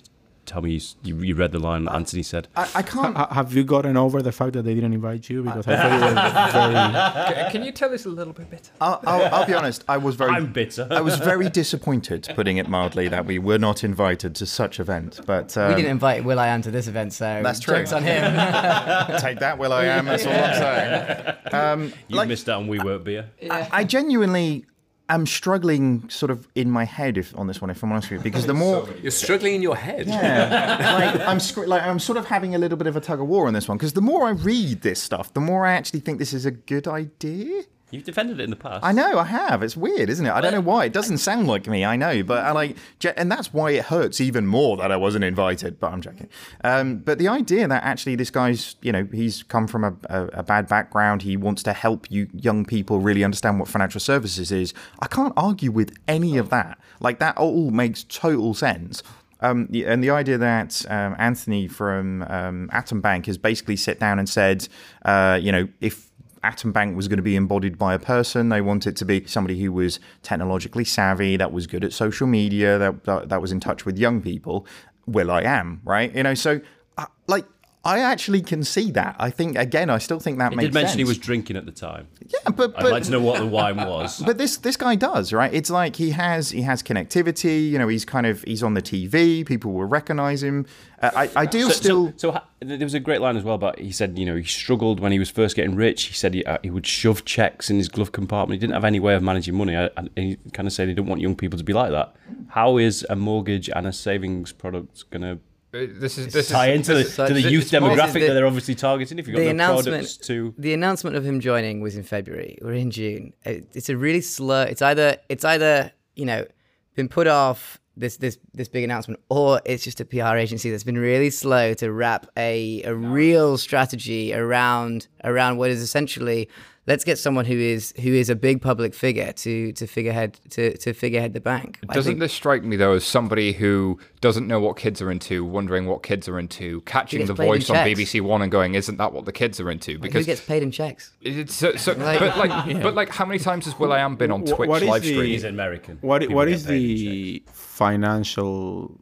tell me you, you, you read the line Anthony said. I, I can't. Ha- have you gotten over the fact that they didn't invite you? Because I thought you were very. [LAUGHS] Can you tell us a little bit better? I'll, I'll, I'll be honest. I was very. I'm bitter. I was very [LAUGHS] disappointed, putting it mildly, that we were not invited to such event. But um, We didn't invite Will.i.am to this event, so That's true. jokes on him. [LAUGHS] take that, Will.i.am. That's all I'm saying. Um, You like, missed out on We Won't Beer. I, I genuinely am struggling, sort of in my head, if on this one, if I'm honest with you, because the more. You're struggling in your head. Yeah, like I'm like I'm sort of having a little bit of a tug of war on this one because the more I read this stuff, the more I actually think this is a good idea. You've defended it in the past. I know I have. It's weird, isn't it? I don't know why. It doesn't sound like me. I know, but I like, and that's why it hurts even more that I wasn't invited. But I'm joking. Um, but the idea that actually this guy's, you know, he's come from a, a, a bad background. He wants to help you young people really understand what financial services is. I can't argue with any of that. Like that all makes total sense. Um, and the idea that um, Anthony from um, Atom Bank has basically sat down and said, uh, you know, if Atom Bank was going to be embodied by a person. They wanted to be somebody who was technologically savvy, that was good at social media, that that, that was in touch with young people. Well, I am right? You know, so uh, like I actually can see that. I think again, I still think that makes sense. He makes did mention he was drinking at the time. yeah, but I'd like to know what the wine was. [LAUGHS] but this this guy does right. It's like he has he has connectivity. You know, he's kind of he's on the TV. People will recognize him. Uh, I I do So, still. so, so there was a great line as well about he said, you know, he struggled when he was first getting rich. He said he, uh, he would shove checks in his glove compartment. He didn't have any way of managing money. I- And he kind of said he didn't want young people to be like that. How is a mortgage and a savings product going to Uh, this is this tie into the, to the youth demographic the- that they're obviously targeting? If you've got the no products to the announcement of him joining was in February. We're in June. It- It's a really slow. It's either it's either you know been put off this this this big announcement, or it's just a PR agency that's been really slow to wrap a a real strategy around around what is essentially. Let's get someone who is who is a big public figure to to figurehead to to figurehead the bank. Doesn't think- this strike me though as somebody who doesn't know what kids are into, wondering what kids are into, catching the voice on. BBC One and going, "Isn't that what the kids are into?" who Because gets paid in checks? it's so, so Like- but like, [LAUGHS] but like, how many times has Will.i.am been on Wh- Twitch what is live the- stream? he's American. What People what get is paid in the financial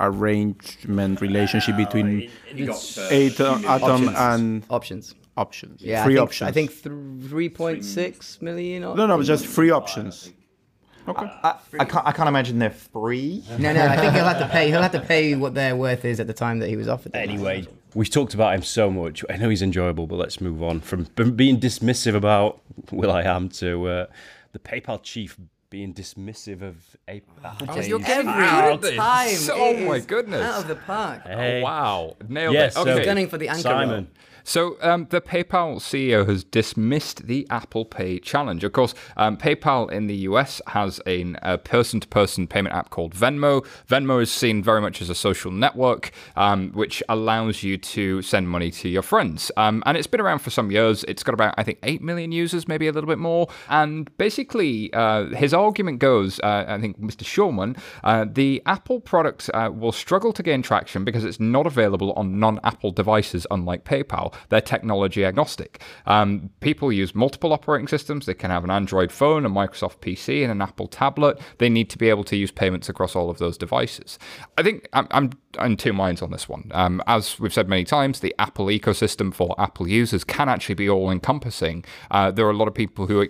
arrangement relationship between eight uh, atom and Options. Options? Yeah, free I think, options. I think three point six million. no, no, just free options. Okay. I, I can't I can't imagine they're free. No, no. I think he'll have to pay. He'll have to pay what their worth is at the time that he was offered. them. Anyway, we've talked about him so much. I know he's enjoyable, but let's move on from being dismissive about Will.i.am to uh, the PayPal chief being dismissive of a- Apple Pay. you're getting every good at time. So- oh my goodness. Out of the park. Hey. Oh, wow, nailed Yes, it. so- Okay. Gunning for the anchor Simon. role. So um, the PayPal CEO has dismissed the Apple Pay challenge. Of course, um, PayPal in the US has a, a person-to-person payment app called Venmo. Venmo is seen very much as a social network, um, which allows you to send money to your friends. Um, and it's been around for some years. It's got about I think eight million users, maybe a little bit more. And basically, uh, his argument goes, uh, I think Mr. Schulman, uh, the Apple product uh, will struggle to gain traction because it's not available on non-Apple devices, unlike PayPal. They're technology agnostic. Um, people use multiple operating systems. They can have an Android phone, a Microsoft PC, and an Apple tablet. They need to be able to use payments across all of those devices. I think I'm, I'm in two minds on this one. Um, as we've said many times, the Apple ecosystem for Apple users can actually be all-encompassing. Uh, there are a lot of people who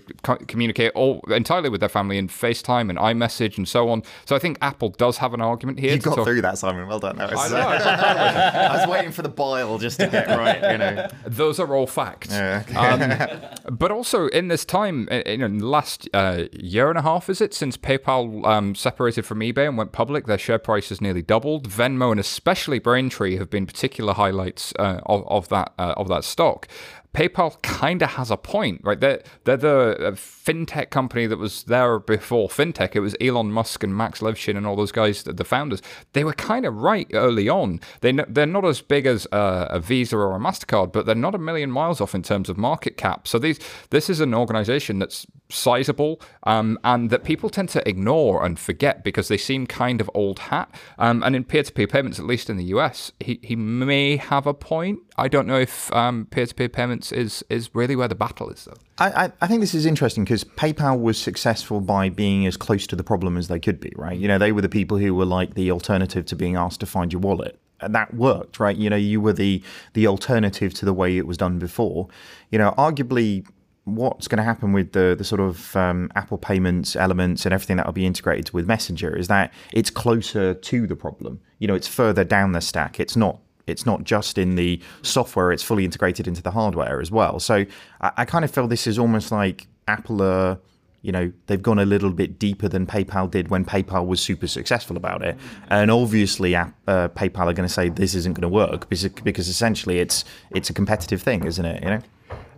communicate all entirely with their family in FaceTime and iMessage and so on. So I think Apple does have an argument here. You got talk- through that, Simon. Well done. That was, I know, I'm so proud of myself. I was waiting for the bile just to get right. You know. [LAUGHS] Those are all facts. Yeah, okay. um, but also in this time, know, in the last uh, year and a half, is it since PayPal um, separated from eBay and went public? Their share price has nearly doubled. Venmo and especially Braintree have been particular highlights uh, of, of that uh, of that stock. PayPal kind of has a point, right? They're, they're the fintech company that was there before fintech. It was Elon Musk and Max Levchin and all those guys, the founders. They were kind of right early on. They, they're not as big as a, a Visa or a MasterCard, but they're not a million miles off in terms of market cap. So these, this is an organization that's sizable um, and that people tend to ignore and forget because they seem kind of old hat. Um, and in peer to peer payments, at least in the US, he, he may have a point. I don't know if peer to peer payments is, is really where the battle is, though. I, I think this is interesting because PayPal was successful by being as close to the problem as they could be, right? You know, they were the people who were like the alternative to being asked to find your wallet. And that worked, right? You know, you were the the alternative to the way it was done before. You know, arguably what's going to happen with the the sort of um, Apple payments elements and everything that will be integrated with Messenger is that it's closer to the problem. You know, it's further down the stack. It's not it's not just in the software; it's fully integrated into the hardware as well. So I, I kind of feel this is almost like Apple are. You know, they've gone a little bit deeper than PayPal did when PayPal was super successful about it. And obviously, uh, PayPal are going to say this isn't going to work because, because essentially it's it's a competitive thing, isn't it? You know.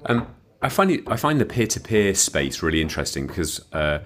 Um, I find it, I find the peer to peer space really interesting because uh,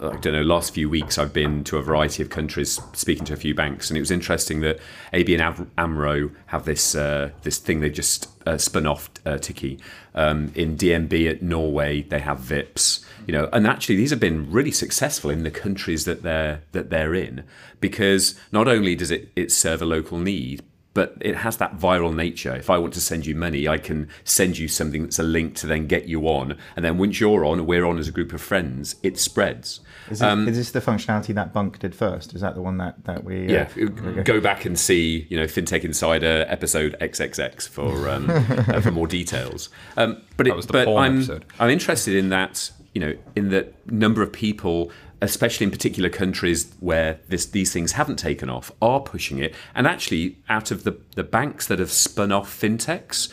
I don't know. Last few weeks, I've been to a variety of countries, speaking to a few banks, and it was interesting that ABN AMRO have this uh, this thing they just uh, spun off uh, Tikkie. Um, in DNB at Norway, they have Vipps, You know, and actually, these have been really successful in the countries that they're that they're in because not only does it it serve a local need, but it has that viral nature. If I want to send you money, I can send you something that's a link to then get you on. And then once you're on, we're on as a group of friends, it spreads. Is, um, is this the functionality that Bunk did first? Is that the one that, that we. Uh, yeah, go back and see, you know, FinTech Insider episode XXX for, um, [LAUGHS] uh, for more details. Um, but it, but I'm, episode. I'm interested in that, you know, in the number of people especially in particular countries where this, these things haven't taken off, are pushing it. And actually, out of the, the banks that have spun off fintechs,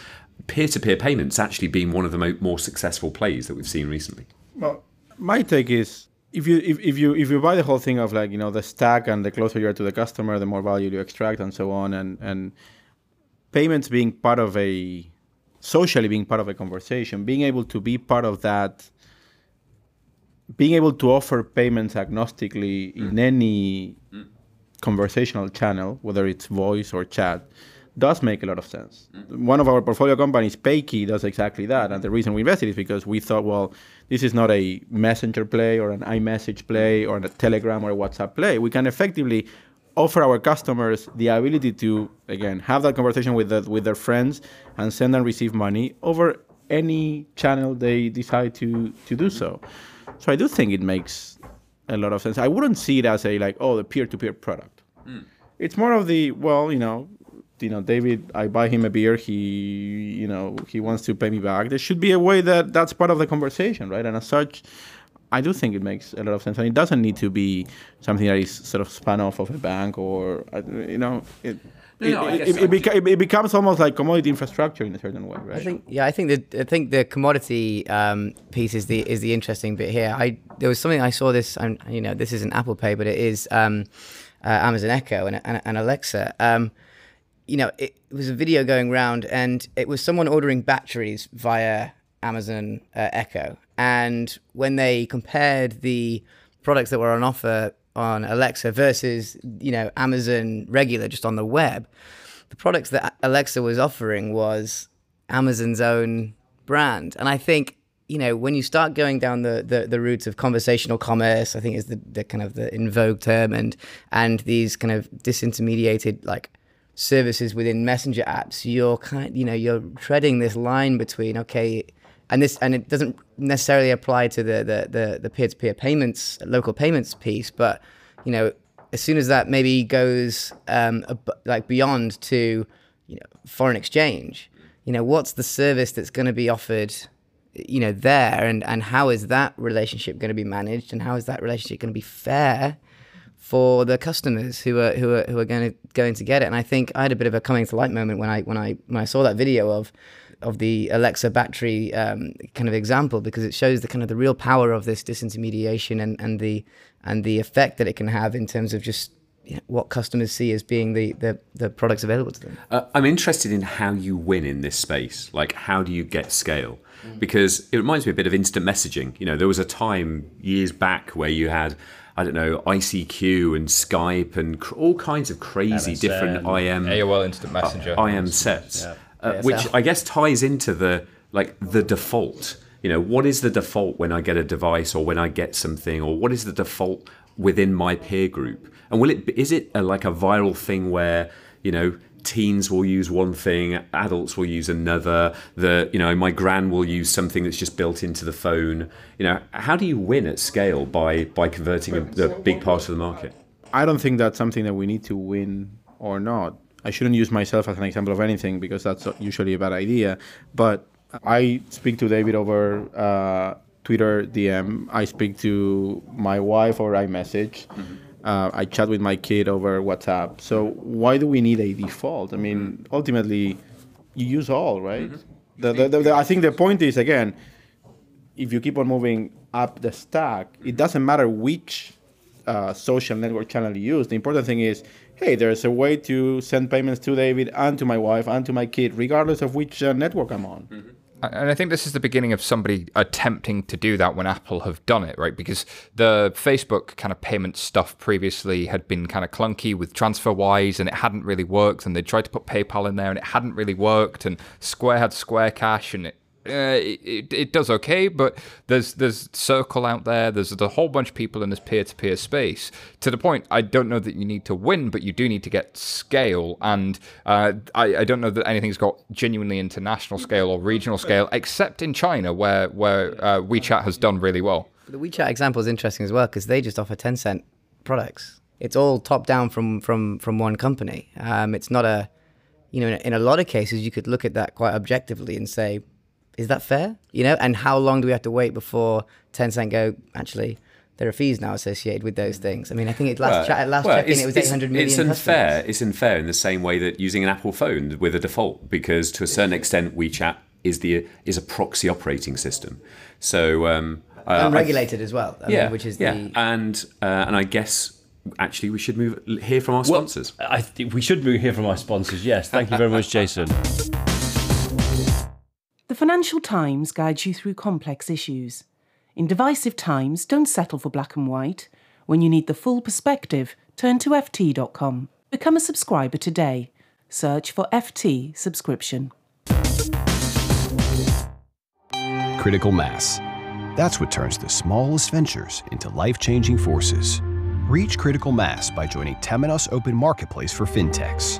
peer to peer payments actually been one of the mo- more successful plays that we've seen recently. Well, my take is if you if, if you if you buy the whole thing of like you know the stack and the closer you are to the customer, the more value you extract and so on, and and payments being part of a socially being part of a conversation, being able to be part of that being able to offer payments agnostically mm. in any mm. conversational channel, whether it's voice or chat, does make a lot of sense. Mm. One of our portfolio companies, Paykey, does exactly that. And the reason we invested is because we thought, well, this is not a messenger play or an iMessage play or a Telegram or a WhatsApp play. We can effectively offer our customers the ability to, again, have that conversation with, the, with their friends and send and receive money over any channel they decide to, to do so. So I do think it makes a lot of sense. I wouldn't see it as a like, oh, the peer-to-peer product. Mm. It's more of the well, you know, you know, David, I buy him a beer. He, you know, he wants to pay me back. There should be a way that that's part of the conversation, right? And as such, I do think it makes a lot of sense, and it doesn't need to be something that is sort of spun off of a bank or, uh, you know, it, no, no, it, it, it, beca- it, becomes almost like commodity infrastructure in a certain way, right? I think, yeah, I think the I think the commodity um, piece is the is the interesting bit here. I there was something I saw this, and you know, this isn't Apple Pay, but it is um, uh, Amazon Echo and, and, and Alexa. Um, you know, it, was a video going around, and it was someone ordering batteries via Amazon uh, Echo, and when they compared the products that were on offer on Alexa versus you know Amazon regular just on the web, the products that Alexa was offering was Amazon's own brand, and I think you know when you start going down the the, the of conversational commerce, I think is the, the kind of the in vogue term, and and these kind of disintermediated like services within messenger apps you're kind you know you're treading this line between okay and this and it doesn't necessarily apply to the the the, the peer-to-peer payments local payments piece but you know as soon as that maybe goes um, like beyond to you know foreign exchange you know what's the service that's going to be offered you know there? And and how is that relationship going to be managed? And how is that relationship going to be fair for the customers who are who are who are going to going to get it and i think i had a bit of a coming to light moment when i when i when i saw that video of of the Alexa battery um, kind of example because it shows the kind of the real power of this disintermediation and, and the and the effect that it can have in terms of just you know, what customers see as being the, the, the products available to them. Uh, I'm interested in how you win in this space. Like, how do you get scale? Because it reminds me a bit of instant messaging. You know, there was a time years back where you had, I don't know, ICQ and Skype and cr- all kinds of crazy MSN, different IM AOL Instant Messenger. IM sets, Yeah. uh, which I guess ties into the like the default. You know, what is the default when I get a device or when I get something, or what is the default within my peer group? And will it is it a, like a viral thing where you know teens will use one thing, adults will use another. The you know my gran will use something that's just built into the phone. You know, how do you win at scale by by converting a, a big part of the market? I don't think that's something that we need to win or not. I shouldn't use myself as an example of anything because that's usually a bad idea. But I speak to David over uh, Twitter DM. I speak to my wife over iMessage. Uh, I chat with my kid over WhatsApp. So why do we need a default? I mean, ultimately, you use all, right? The, the, the, the- I think the point is again, if you keep on moving up the stack, it doesn't matter which uh, social network channel you use. The important thing is, hey, there's a way to send payments to David and to my wife and to my kid, regardless of which uh, network I'm on. And I think this is the beginning of somebody attempting to do that when Apple have done it, right? Because the Facebook kind of payment stuff previously had been kind of clunky with TransferWise and it hadn't really worked. And they tried to put PayPal in there and it hadn't really worked. And Square had Square Cash and it. Uh, it, it, does okay, but there's there's Circle out there. There's a whole bunch of people in this peer-to-peer space. To the point, I don't know that you need to win, but you do need to get scale. And uh, I, I don't know that anything's got genuinely international scale or regional scale, except in China, where where uh, WeChat has done really well. The WeChat example is interesting as well because they just offer Tencent products. It's all top down from from from one company. Um, it's not a, you know, in a lot of cases you could look at that quite objectively and say, is that fair? You know, and how long do we have to wait before Tencent go? Actually, there are fees now associated with those things. I mean, I think it last chat, last well, check in it's- it was 800 million. It's unfair. customers. It's unfair in the same way that using an Apple phone with a default, because to a certain extent, WeChat is the is a proxy operating system. So um, uh, I- Unregulated as well. I yeah, mean, which is yeah, the and uh, and I guess actually we should move hear from our sponsors. I think we should move here from our sponsors. Yes, thank you very much, Jason. The Financial Times guides you through complex issues. In divisive times, don't settle for black and white. When you need the full perspective, turn to FT.com. Become a subscriber today. Search for FT subscription. Critical mass. That's what turns the smallest ventures into life changing forces. Reach critical mass by joining Temenos Open Marketplace for FinTechs,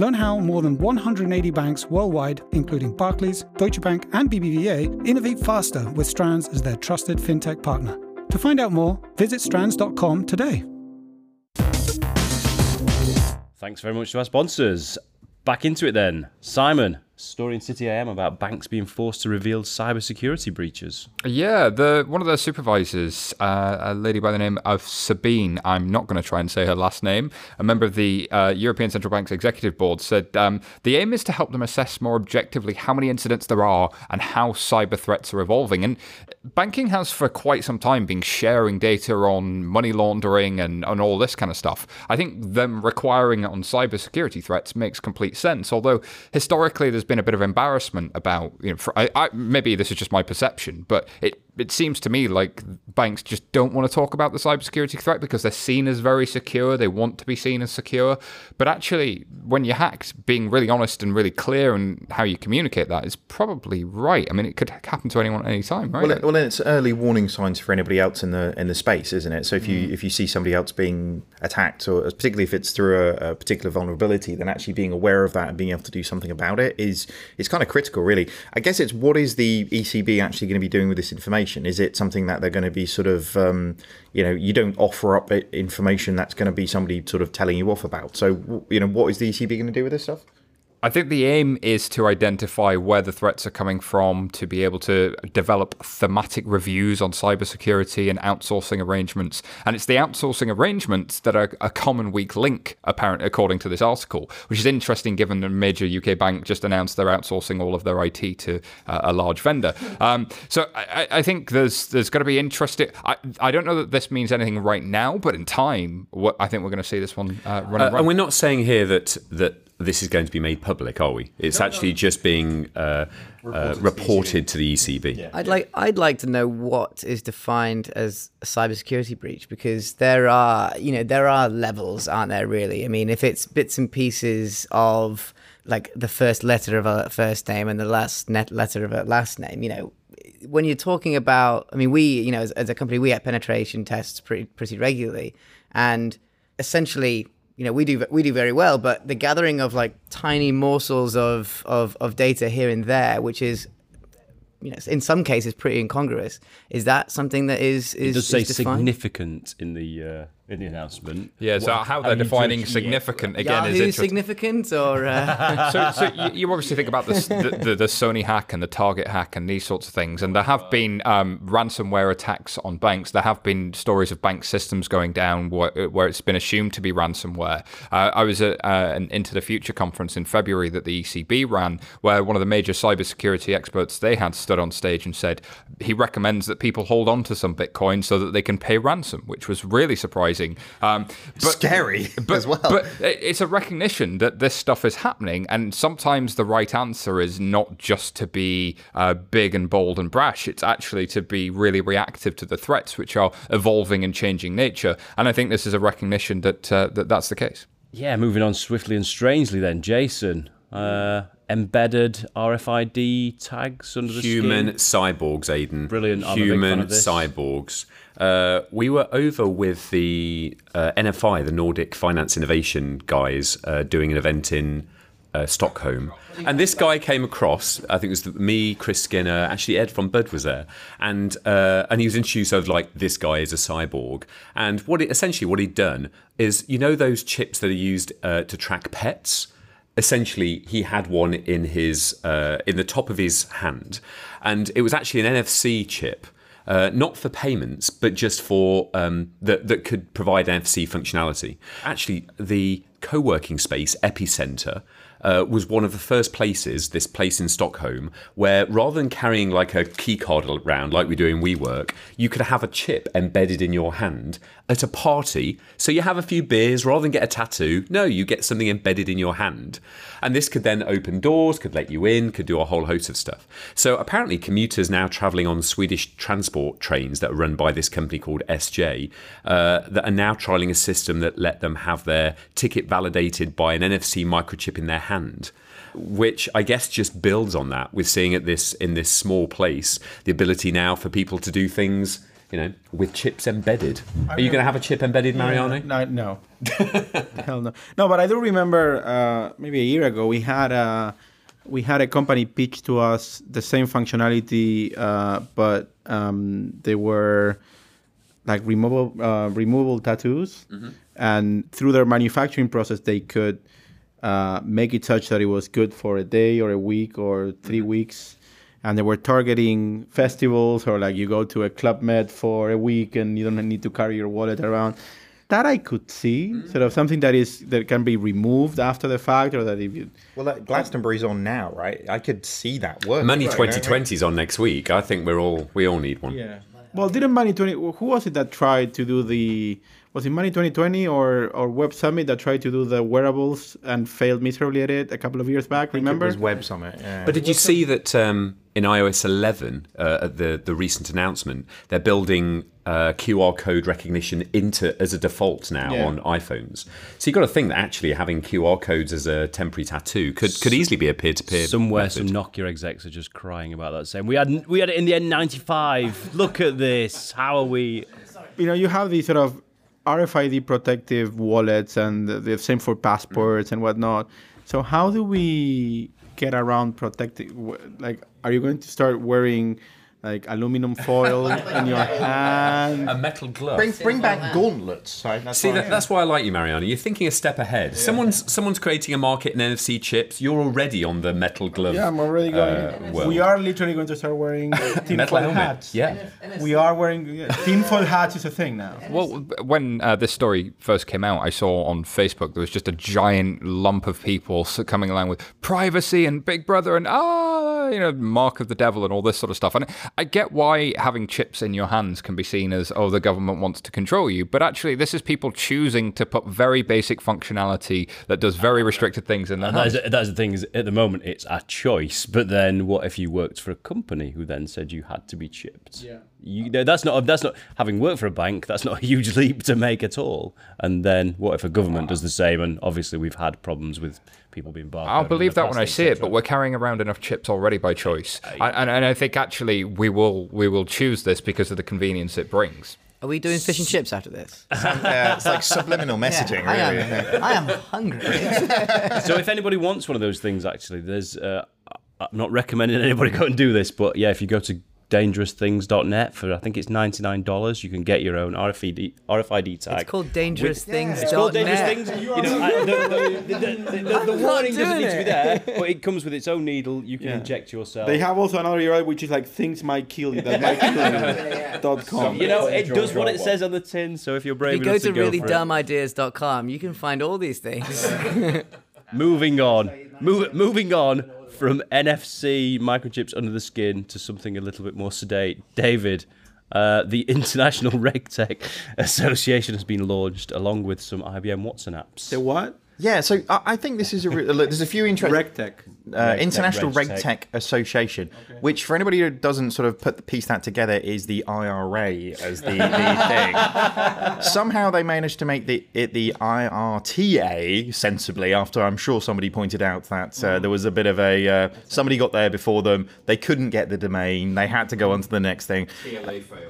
Learn how more than 180 banks worldwide, including Barclays, Deutsche Bank, and BBVA, innovate faster with Strands as their trusted fintech partner. To find out more, visit strands.com today. Thanks very much to our sponsors. Back into it then. Simon, story in City AM about banks being forced to reveal cybersecurity breaches. Yeah, the one of their supervisors, uh, a lady by the name of Sabine, I'm not going to try and say her last name, a member of the uh, European Central Bank's executive board, said um, the aim is to help them assess more objectively how many incidents there are and how cyber threats are evolving. And banking has for quite some time been sharing data on money laundering and, and all this kind of stuff. I think them requiring it on cybersecurity threats makes complete sense. Although historically there's been a bit of embarrassment about, you know, for, I, I, maybe this is just my perception, but it it seems to me like banks just don't want to talk about the cybersecurity threat because they're seen as very secure. They want to be seen as secure. But actually, when you're hacked, being really honest and really clear and how you communicate that is probably right. I mean, it could happen to anyone at any time, right? Well, it, well, then it's early warning signs for anybody else in the in the space, isn't it? So if you mm. if you see somebody else being attacked, or particularly if it's through a, a particular vulnerability, then actually being aware of that and being able to do something about it is is kind of critical, really. I guess it's what is the ECB actually going to be doing with this information? Is it something that they're going to be sort of, um, you know, you don't offer up information that's going to be somebody sort of telling you off about? So you know, what is the ECB going to do with this stuff? I think the aim is to identify where the threats are coming from, to be able to develop thematic reviews on cybersecurity and outsourcing arrangements. And it's the outsourcing arrangements that are a common weak link, apparently, according to this article, which is interesting given a major UK bank just announced they're outsourcing all of their IT to uh, a large vendor. [LAUGHS] Um, so I, I, think there's there's going to be interesting. I, I don't know that this means anything right now, but in time, what, I think we're going to see this one uh, running. Uh, and we're not saying here that that this is going to be made public, are we? It's no, actually no. just being uh, uh, reported to the ECB. Yeah. I'd like I'd like to know what is defined as a cybersecurity breach because there are you know there are levels, aren't there? Really, I mean, if it's bits and pieces of like the first letter of a first name and the last net letter of a last name, you know, when you're talking about, I mean, we you know as, as a company we have penetration tests pretty pretty regularly, and essentially you know we do we do very well but the gathering of like tiny morsels of of, of data here and there which is you know in some cases pretty incongruous is that something that is is it does say is significant in the uh in the announcement. Yeah, so what, how they're defining significant yeah. again Yahoo is significant or uh... [LAUGHS] so, [LAUGHS] so you, you, obviously think about this, the, the, the, Sony hack and the Target hack and these sorts of things, and there have been um, ransomware attacks on banks. There have been stories of bank systems going down where, where it's been assumed to be ransomware. Uh, I was at uh, an Into the Future conference in February that the ECB ran, where one of the major cybersecurity experts they had stood on stage and said he recommends that people hold on to some Bitcoin so that they can pay ransom, which was really surprising amazing. Um, but, Scary [LAUGHS] but, as well. But it's a recognition that this stuff is happening, and sometimes the right answer is not just to be uh, big and bold and brash. It's actually to be really reactive to the threats, which are evolving and changing nature. And I think this is a recognition that uh, that that's the case. Yeah, moving on swiftly and strangely, then Jason. Uh, embedded RFID tags under the human skin. cyborgs, Aden. Brilliant. human cyborgs. Uh, we were over with the uh, NFI, the Nordic Finance Innovation guys, uh, doing an event in uh, Stockholm. And this guy came across, I think it was me, Chris Skinner, actually Ed from Bud was there. And uh, and he was introduced as like, this guy is a cyborg. And what it, essentially what he'd done is, you know those chips that are used uh, to track pets? Essentially he had one in his uh, in the top of his hand, and it was actually an NFC chip uh, not for payments, but just for um, that that could provide NFC functionality. Actually, the co-working space Epicenter uh, was one of the first places, this place in Stockholm, where rather than carrying like a key card around like we do in WeWork, you could have a chip embedded in your hand at a party. So you have a few beers rather than get a tattoo. No, you get something embedded in your hand. And this could then open doors, could let you in, could do a whole host of stuff. So apparently, commuters now traveling on Swedish transport trains that are run by this company called SJ uh, that are now trialing a system that let them have their ticket validated by an NFC microchip in their hand which I guess just builds on that. We're seeing at this in this small place the ability now for people to do things you know, with chips embedded. Are you going to have a chip embedded, Mariano? No, no, [LAUGHS] hell no, no. But I do remember uh, maybe a year ago we had a we had a company pitch to us the same functionality, uh, but um, they were like removable uh, removable tattoos, mm-hmm. and through their manufacturing process they could uh, make it such that it was good for a day or a week or 3 mm-hmm. weeks and they were targeting festivals or like you go to a club med for a week and you don't need to carry your wallet around that I could see, mm-hmm. sort of something that is that can be removed after the fact, or that if you well, that Glastonbury's on now, right? I could see that work. Money twenty twenty is on next week. I think we're all we all need one. Yeah. Well, didn't Money twenty? Who was it that tried to do the? Was it Money twenty twenty or or Web Summit that tried to do the wearables and failed miserably at it a couple of years back? Remember? it was Web Summit. Yeah. But did you see that? Um, in iOS 11, uh, at the the recent announcement, they're building uh, QR code recognition into as a default now yeah. on iPhones. So you've got to think that actually having QR codes as a temporary tattoo could, could easily be a peer to peer. Somewhere, method. some Nokia execs are just crying about that, saying we had we had it in the N95. Look at this. How are we? You know, you have these sort of RFID protective wallets, and the same for passports and whatnot. So how do we get around protecting? Like, are you going to start wearing like aluminum foil [LAUGHS] in your hand. A metal glove. Bring, bring back gauntlets. Right? That's See, that, that's why I like you, Mariano. You're thinking a step ahead. Someone's someone's creating a market in NFC chips. You're already on the metal glove. Yeah, I'm already going. uh, world. we are literally going to start wearing [LAUGHS] metal tinfoil helmet. hats. Yeah. We are wearing yeah, tinfoil hats is a thing now. Well, when uh, this story first came out, I saw on Facebook there was just a giant lump of people coming along with privacy and Big Brother and ah, you know, mark of the devil and all this sort of stuff. And I get why having chips in your hands can be seen as oh, the government wants to control you, but actually, this is people choosing to put very basic functionality that does very restricted things in their hands. is, that's the thing is at the moment it's a choice, but then what if you worked for a company who then said you had to be chipped? Yeah. You, know, that's not that's not having worked for a bank. That's not a huge [LAUGHS] leap to make at all. And then what if a government does the same? And obviously we've had problems with people being barcoded. I'll believe the that when I see it, but we're carrying around enough chips already by choice, and, and, and I think actually we will we will choose this because of the convenience it brings. Are we doing fish and chips after this? yeah, [LAUGHS] it's like subliminal messaging, I really. am, [LAUGHS] I am hungry. so if anybody wants one of those things, actually, there's. Uh, I'm not recommending anybody go and do this, but yeah, if you go to dangerousthings.net for I think it's ninety nine dollars, you can get your own RFID RFID tag. It's called Dangerous Things. It's called dot dangerous net. things. You know, I, the, the, the, the, the, the warning doesn't doing need to be there, but it comes with its own needle. You can Yeah. inject yourself. They have also another URL which is like things might kill you. That might kill [LAUGHS] you. dot com. you know, it does what it says on the tin. So if you're brave If you go enough to to go for it. reallydumbideas.com, you can find all these things. [LAUGHS] Moving on. [LAUGHS] Move, moving on from NFC microchips under the skin to something a little bit more sedate. David, uh, the [LAUGHS] International RegTech Association has been launched along with some IBM Watson apps. The what? Yeah, so I, I think this is a. re- look, There's a few [LAUGHS] interesting. RegTech. Uh, International RegTech. RegTech Association, which for anybody who doesn't sort of put the piece that together is the IRA as the, the [LAUGHS] thing. Somehow they managed to make the it the IRTA sensibly. After I'm sure somebody pointed out that uh, there was a bit of a uh, somebody got there before them. They couldn't get the domain. They had to go on to the next thing.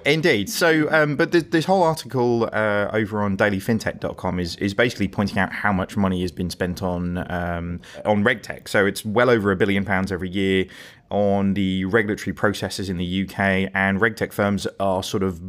Indeed. So, um, but this, this whole article uh, over on dailyfintech.com is is basically pointing out how much money has been spent on um, on RegTech. So it's well over a billion pounds every year on the regulatory processes in the UK, and RegTech firms are sort of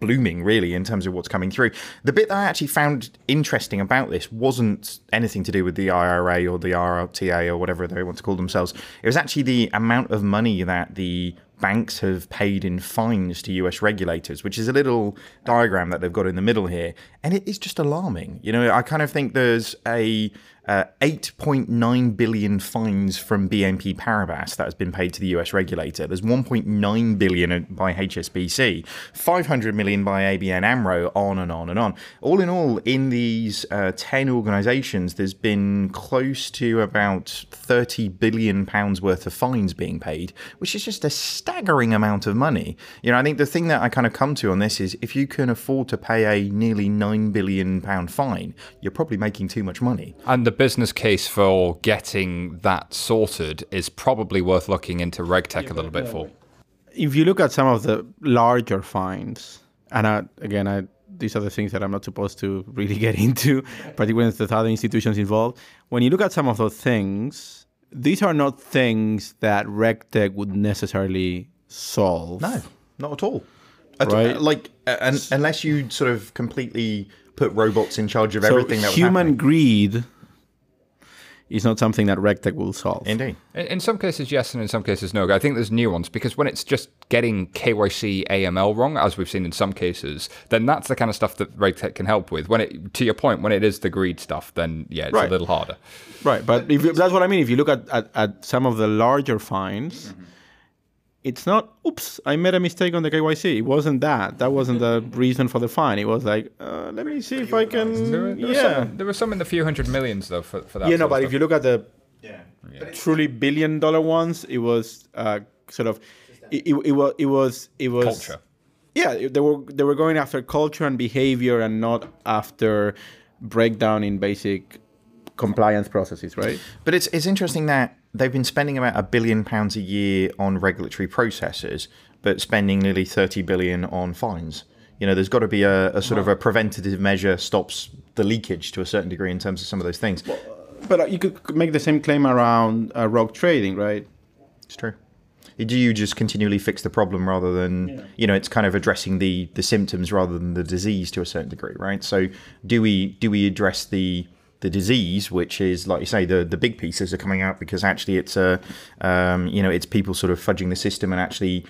blooming really in terms of what's coming through. The bit that I actually found interesting about this wasn't anything to do with the IRA or the RLTA or whatever they want to call themselves. It was actually the amount of money that the banks have paid in fines to US regulators, which is a little diagram that they've got in the middle here. And it is just alarming. You know, I kind of think there's a uh, 8.9 billion fines from BNP Paribas that has been paid to the US regulator. There's 1.9 billion by HSBC, 500 million by ABN AMRO, on and on and on. All in all, in these uh, 10 organizations, there's been close to about 30 billion pounds worth of fines being paid, which is just a staggering amount of money. You know, I think the thing that I kind of come to on this is if you can afford to pay a nearly 9 billion pound fine, you're probably making too much money. And the business case for getting that sorted is probably worth looking into RegTech a little bit for. if you look at some of the larger fines, and I, again, I, these are the things that I'm not supposed to really [LAUGHS] get into, particularly with there's other institutions involved. When you look at some of those things, these are not things that RegTech would necessarily solve. No, not at all. At- Right. Like, uh, unless you sort of completely put robots in charge of So everything that was human happening. greed is not something that RegTech will solve. Indeed. In in some cases, yes, and in some cases, no. I think there's nuance because when it's just getting KYC AML wrong, as we've seen in some cases, then that's the kind of stuff that RegTech can help with. When it, to your point, when it is the greed stuff, then yeah, it's Right. a little harder. Right, but if that's what I mean. If you look at, at, at some of the larger fines, mm-hmm. It's not, oops, I made a mistake on the KYC. It wasn't that. That wasn't the reason for the fine. It was like, uh, let me see if I There, can. were- there, were yeah. some, there were some in the few hundred millions though for, for that. Yeah, sort no, but if you look at the truly billion dollar ones, it was uh, sort of, it, it, it was, it was, it was culture. Yeah, they were they were going after culture and behavior and not after breakdown in basic compliance processes, right? But it's it's interesting that they've been spending about a billion pounds a year on regulatory processes, but spending nearly thirty billion on fines. You know, there's got to be a, a sort of a preventative measure stops the leakage to a certain degree in terms of some of those things. But uh, you could make the same claim around uh, rogue trading, right? It's true. do you just continually fix the problem rather than you know it's kind of addressing the the symptoms rather than the disease to a certain degree, right? So do we do we address the the disease, which is like you say, the the big pieces are coming out because actually it's a um, you know it's people sort of fudging the system and actually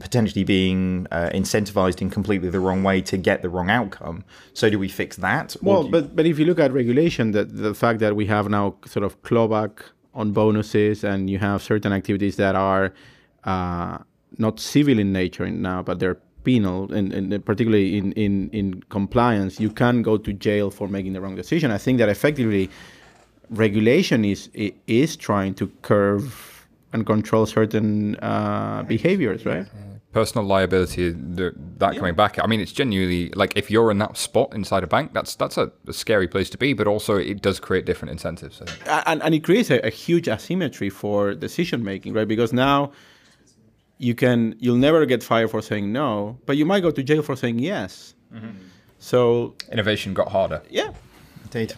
potentially being uh, incentivized in completely the wrong way to get the wrong outcome. So do we fix that? Well, you- but but if you look at regulation, that the fact that we have now sort of clawback on bonuses, and you have certain activities that are uh, not civil in nature now, but they're penal, and, and particularly in, in in compliance, you can go to jail for making the wrong decision. I think that effectively, regulation is is trying to curve and control certain uh, behaviors, right? personal liability the, that coming back i mean it's genuinely like if you're in that spot inside a bank that's that's a, a scary place to be but also it does create different incentives and, and it creates a, a huge asymmetry for decision making, right? Because now you can you'll never get fired for saying no, but you might go to jail for saying yes. So innovation got harder yeah, Indeed.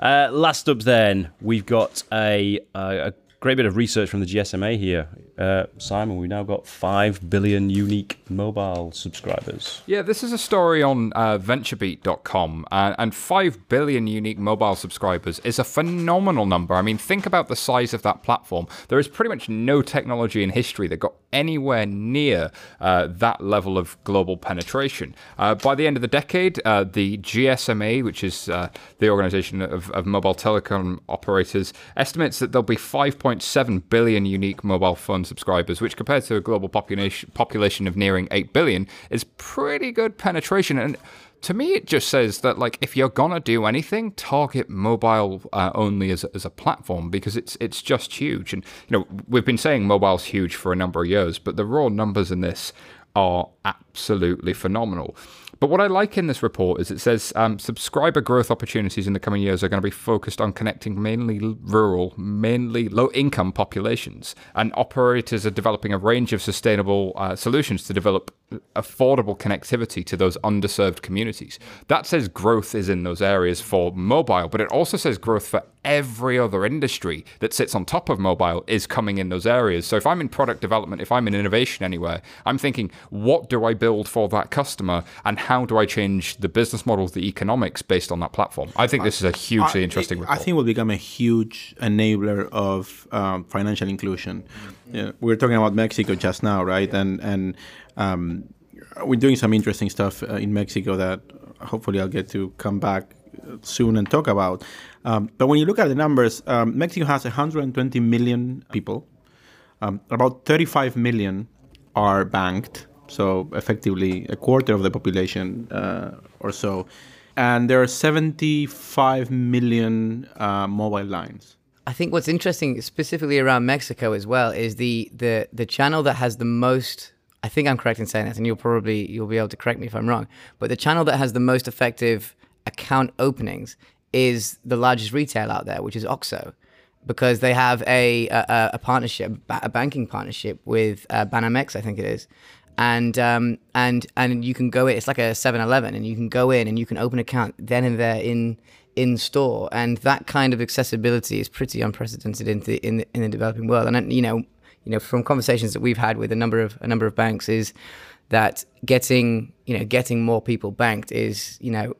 Uh, last up, then we've got a, a, a great bit of research from the GSMA here. Uh, Simon, we've now got five billion unique mobile subscribers. Yeah, this is a story on uh, VentureBeat.com, uh, and 5 billion unique mobile subscribers is a phenomenal number. I mean, think about the size of that platform. There is pretty much no technology in history that got anywhere near uh, that level of global penetration. Uh, by the end of the decade, uh, the GSMA, which is uh, the organization of, of mobile telecom operators, estimates that there'll be 5.7 billion unique mobile phone subscribers, which compared to a global population population of nearing 8 billion is pretty good penetration. And to me, it just says that like if you're gonna do anything, target mobile uh, only as, as a platform because it's it's just huge. And you know we've been saying mobile's huge for a number of years, but the raw numbers in this are absolutely phenomenal. But what I like in this report is it says um, subscriber growth opportunities in the coming years are going to be focused on connecting mainly rural, mainly low income populations. And operators are developing a range of sustainable uh, solutions to develop affordable connectivity to those underserved communities. That says growth is in those areas for mobile, but it also says growth for every other industry that sits on top of mobile is coming in those areas. So if I'm in product development, if I'm in innovation anywhere, I'm thinking, what do I build for that customer and how do I change the business models, the economics based on that platform? I think this is a hugely I- interesting I report. think will become a huge enabler of um, financial inclusion. Yeah, we were talking about Mexico just now, right? And and um, we're doing some interesting stuff uh, in Mexico that hopefully I'll get to come back soon and talk about. Um, but when you look at the numbers, um, Mexico has 120 million people. Um, about 35 million are banked, so effectively a quarter of the population uh, or so. And there are 75 million uh, mobile lines. I think what's interesting, specifically around Mexico as well, is the the the channel that has the most. I think I'm correct in saying this, and you'll probably you'll be able to correct me if I'm wrong. But the channel that has the most effective account openings is the largest retail out there, which is OXXO, because they have a a, a partnership, a banking partnership with uh, Banamex, I think it is, and um, and and you can go in. It's like a 7-Eleven, and you can go in and you can open account then and there in in store, and that kind of accessibility is pretty unprecedented in the in the, in the developing world. And you know, you know, from conversations that we've had with a number of a number of banks, is that getting you know getting more people banked is you know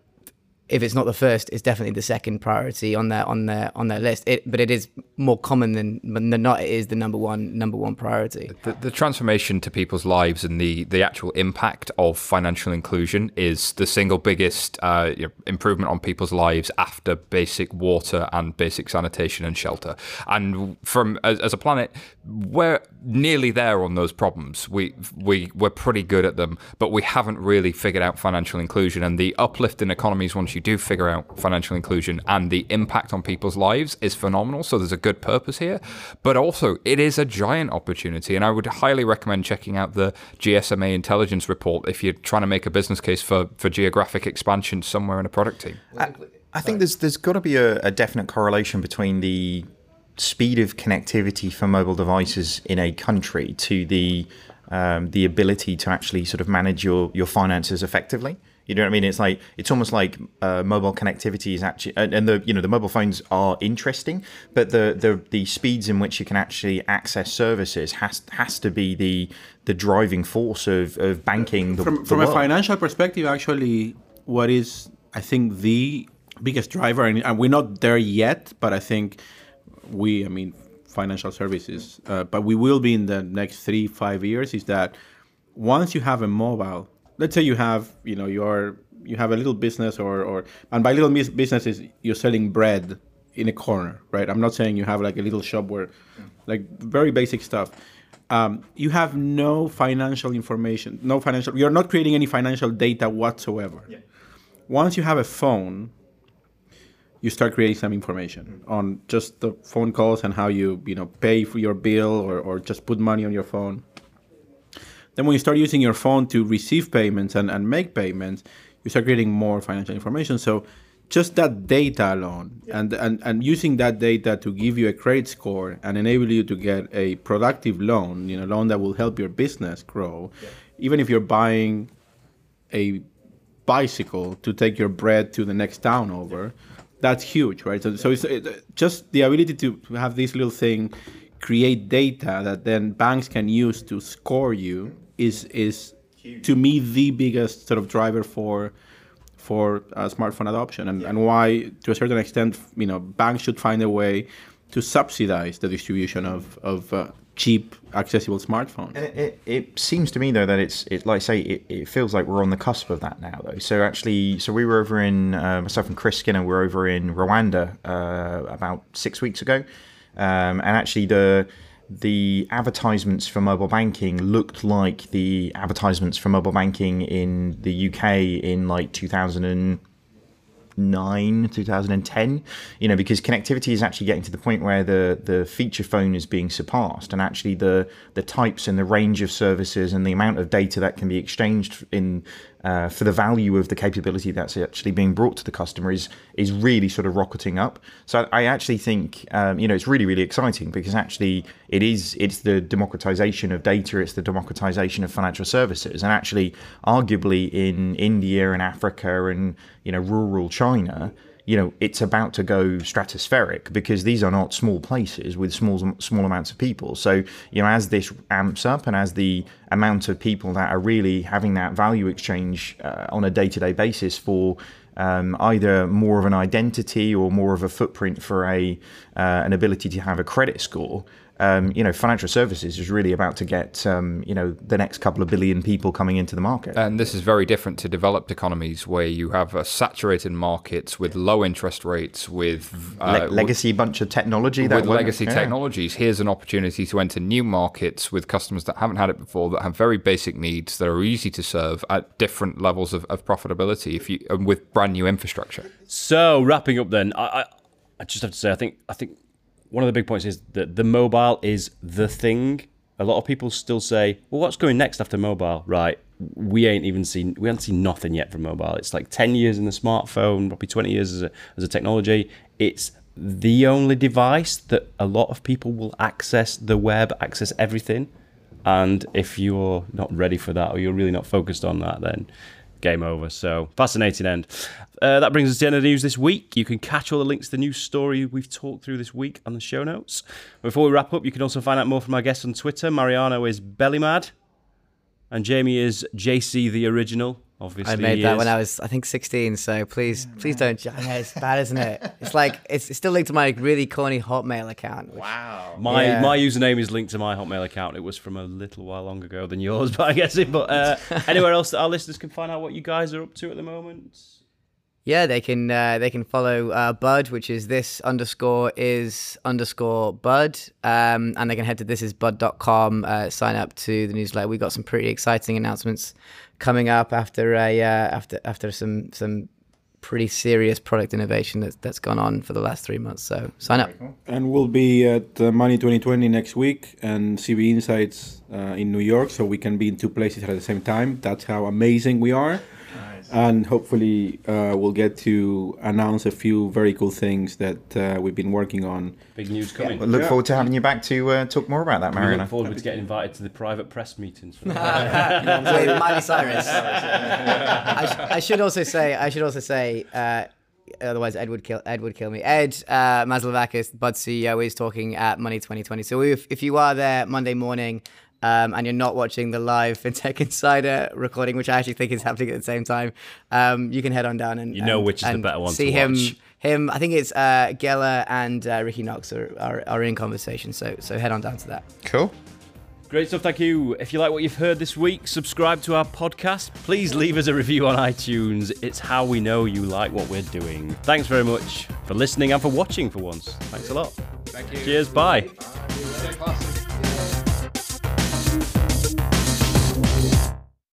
if it's not the first, it's definitely the second priority on their on their on their list. It, but it is more common than than not. It is the number one number one priority. the, the transformation to people's lives and the, the actual impact of financial inclusion is the single biggest uh, improvement on people's lives after basic water and basic sanitation and shelter. And from as, as a planet, we're nearly there on those problems. We we we're pretty good at them, but we haven't really figured out financial inclusion and the uplift in economies once you do figure out financial inclusion and the impact on people's lives is phenomenal. So there's a good purpose here, but also it is a giant opportunity. And I would highly recommend checking out the GSMA intelligence report if you're trying to make a business case for, for geographic expansion somewhere in a product team. I think there's there's got to be a, a definite correlation between the speed of connectivity for mobile devices in a country to the um, the ability to actually sort of manage your, your finances effectively. You know what I mean? It's like it's almost like uh, mobile connectivity is actually, and, and, the you know the mobile phones are interesting, but the, the the speeds in which you can actually access services has has to be the the driving force of, of banking. The, from the from a financial perspective, actually, what is I think the biggest driver, and, and we're not there yet, but I think we, I mean, financial services, uh, but we will be in the next three five years. Is that once you have a mobile let's say you have you know your you have a little business or or and by little business is you're selling bread in a corner right i'm not saying you have like a little shop where like very basic stuff um, you have no financial information no financial you're not creating any financial data whatsoever yeah. once you have a phone you start creating some information mm-hmm. on just the phone calls and how you you know pay for your bill or, or just put money on your phone then when you start using your phone to receive payments and, and make payments, you start getting more financial information. So just that data alone yeah. and, and, and using that data to give you a credit score and enable you to get a productive loan, you know, loan that will help your business grow, yeah. even if you're buying a bicycle to take your bread to the next town over, that's huge, right? So, so it's it, just the ability to have this little thing create data that then banks can use to score you is is to me the biggest sort of driver for for uh, smartphone adoption and, yeah. and why to a certain extent you know banks should find a way to subsidize the distribution of, of uh, cheap accessible smartphones it, it, it, seems to me though that it's it like I say it, it feels like we're on the cusp of that now though so actually so we were over in uh, myself and chris skinner were over in rwanda uh, about six weeks ago um, and actually the the advertisements for mobile banking looked like the advertisements for mobile banking in the UK in like 2009 2010 you know because connectivity is actually getting to the point where the the feature phone is being surpassed and actually the the types and the range of services and the amount of data that can be exchanged in uh, for the value of the capability that's actually being brought to the customer is is really sort of rocketing up. So I actually think um, you know it's really really exciting because actually it is it's the democratization of data, it's the democratization of financial services, and actually arguably in India and Africa and you know rural China you know it's about to go stratospheric because these are not small places with small small amounts of people. So you know as this amps up and as the amount of people that are really having that value exchange uh, on a day-to-day basis for um, either more of an identity or more of a footprint for a uh, an ability to have a credit score um, you know, financial services is really about to get, um, you know, the next couple of billion people coming into the market. And this is very different to developed economies where you have a saturated markets with low interest rates, with uh, Le- legacy bunch of technology. with legacy yeah. technologies, here's an opportunity to enter new markets with customers that haven't had it before, that have very basic needs, that are easy to serve at different levels of, of profitability, if you and with brand new infrastructure. So wrapping up, then, I, I, I just have to say, I think, I think one of the big points is that the mobile is the thing. A lot of people still say, "Well, what's going next after mobile?" Right? We ain't even seen we haven't seen nothing yet from mobile. It's like ten years in the smartphone, probably twenty years as a as a technology. It's the only device that a lot of people will access the web, access everything. And if you're not ready for that or you're really not focused on that, then game over. So fascinating end. Uh, that brings us to the end of the news this week. You can catch all the links to the news story we've talked through this week on the show notes. Before we wrap up, you can also find out more from our guests on Twitter. Mariano is Bellymad, and Jamie is JC the Original. Obviously, I made that when I was, I think, 16. So please, oh, please don't. Yeah, it's bad, isn't it? It's like it's, it's, still linked to my really corny Hotmail account. Which, wow. My yeah. my username is linked to my Hotmail account. It was from a little while longer ago than yours, [LAUGHS] but I guess it. But uh, [LAUGHS] anywhere else that our listeners can find out what you guys are up to at the moment. Yeah, they can uh, they can follow uh, Bud, which is this underscore is underscore Bud, um, and they can head to thisisbud.com, uh, sign up to the newsletter. We got some pretty exciting announcements coming up after a uh, after after some some pretty serious product innovation that's that's gone on for the last three months. So sign up. And we'll be at uh, Money 2020 next week and CB Insights uh, in New York, so we can be in two places at the same time. That's how amazing we are. And hopefully uh, we'll get to announce a few very cool things that uh, we've been working on. Big news coming. Well, look forward to having you back to uh, talk more about that, We Mariano. look forward to getting invited to the private press meetings. For [LAUGHS] With Miley Cyrus. [LAUGHS] I, sh- I should also say. I should also say. Uh, otherwise, Ed would kill. Ed would kill me. Ed uh, Maslaveckas, Bud CEO, is talking at Money 2020. So if, if you are there Monday morning. Um, and you're not watching the live [LAUGHS] FinTech Insider recording, which I actually think is happening at the same time, um, you can head on down and You know and- which is the better one to See him, him. I think it's uh, Geller and uh, Ricky Knox are, are, are in conversation. So so head on down to that. Cool. Great stuff, thank you. If you like what you've heard this week, subscribe to our podcast. Please leave us a review on iTunes. It's how we know you like what we're doing. Thanks very much for listening and for watching for once. Thanks a lot. Thank you. Cheers, bye. Bye.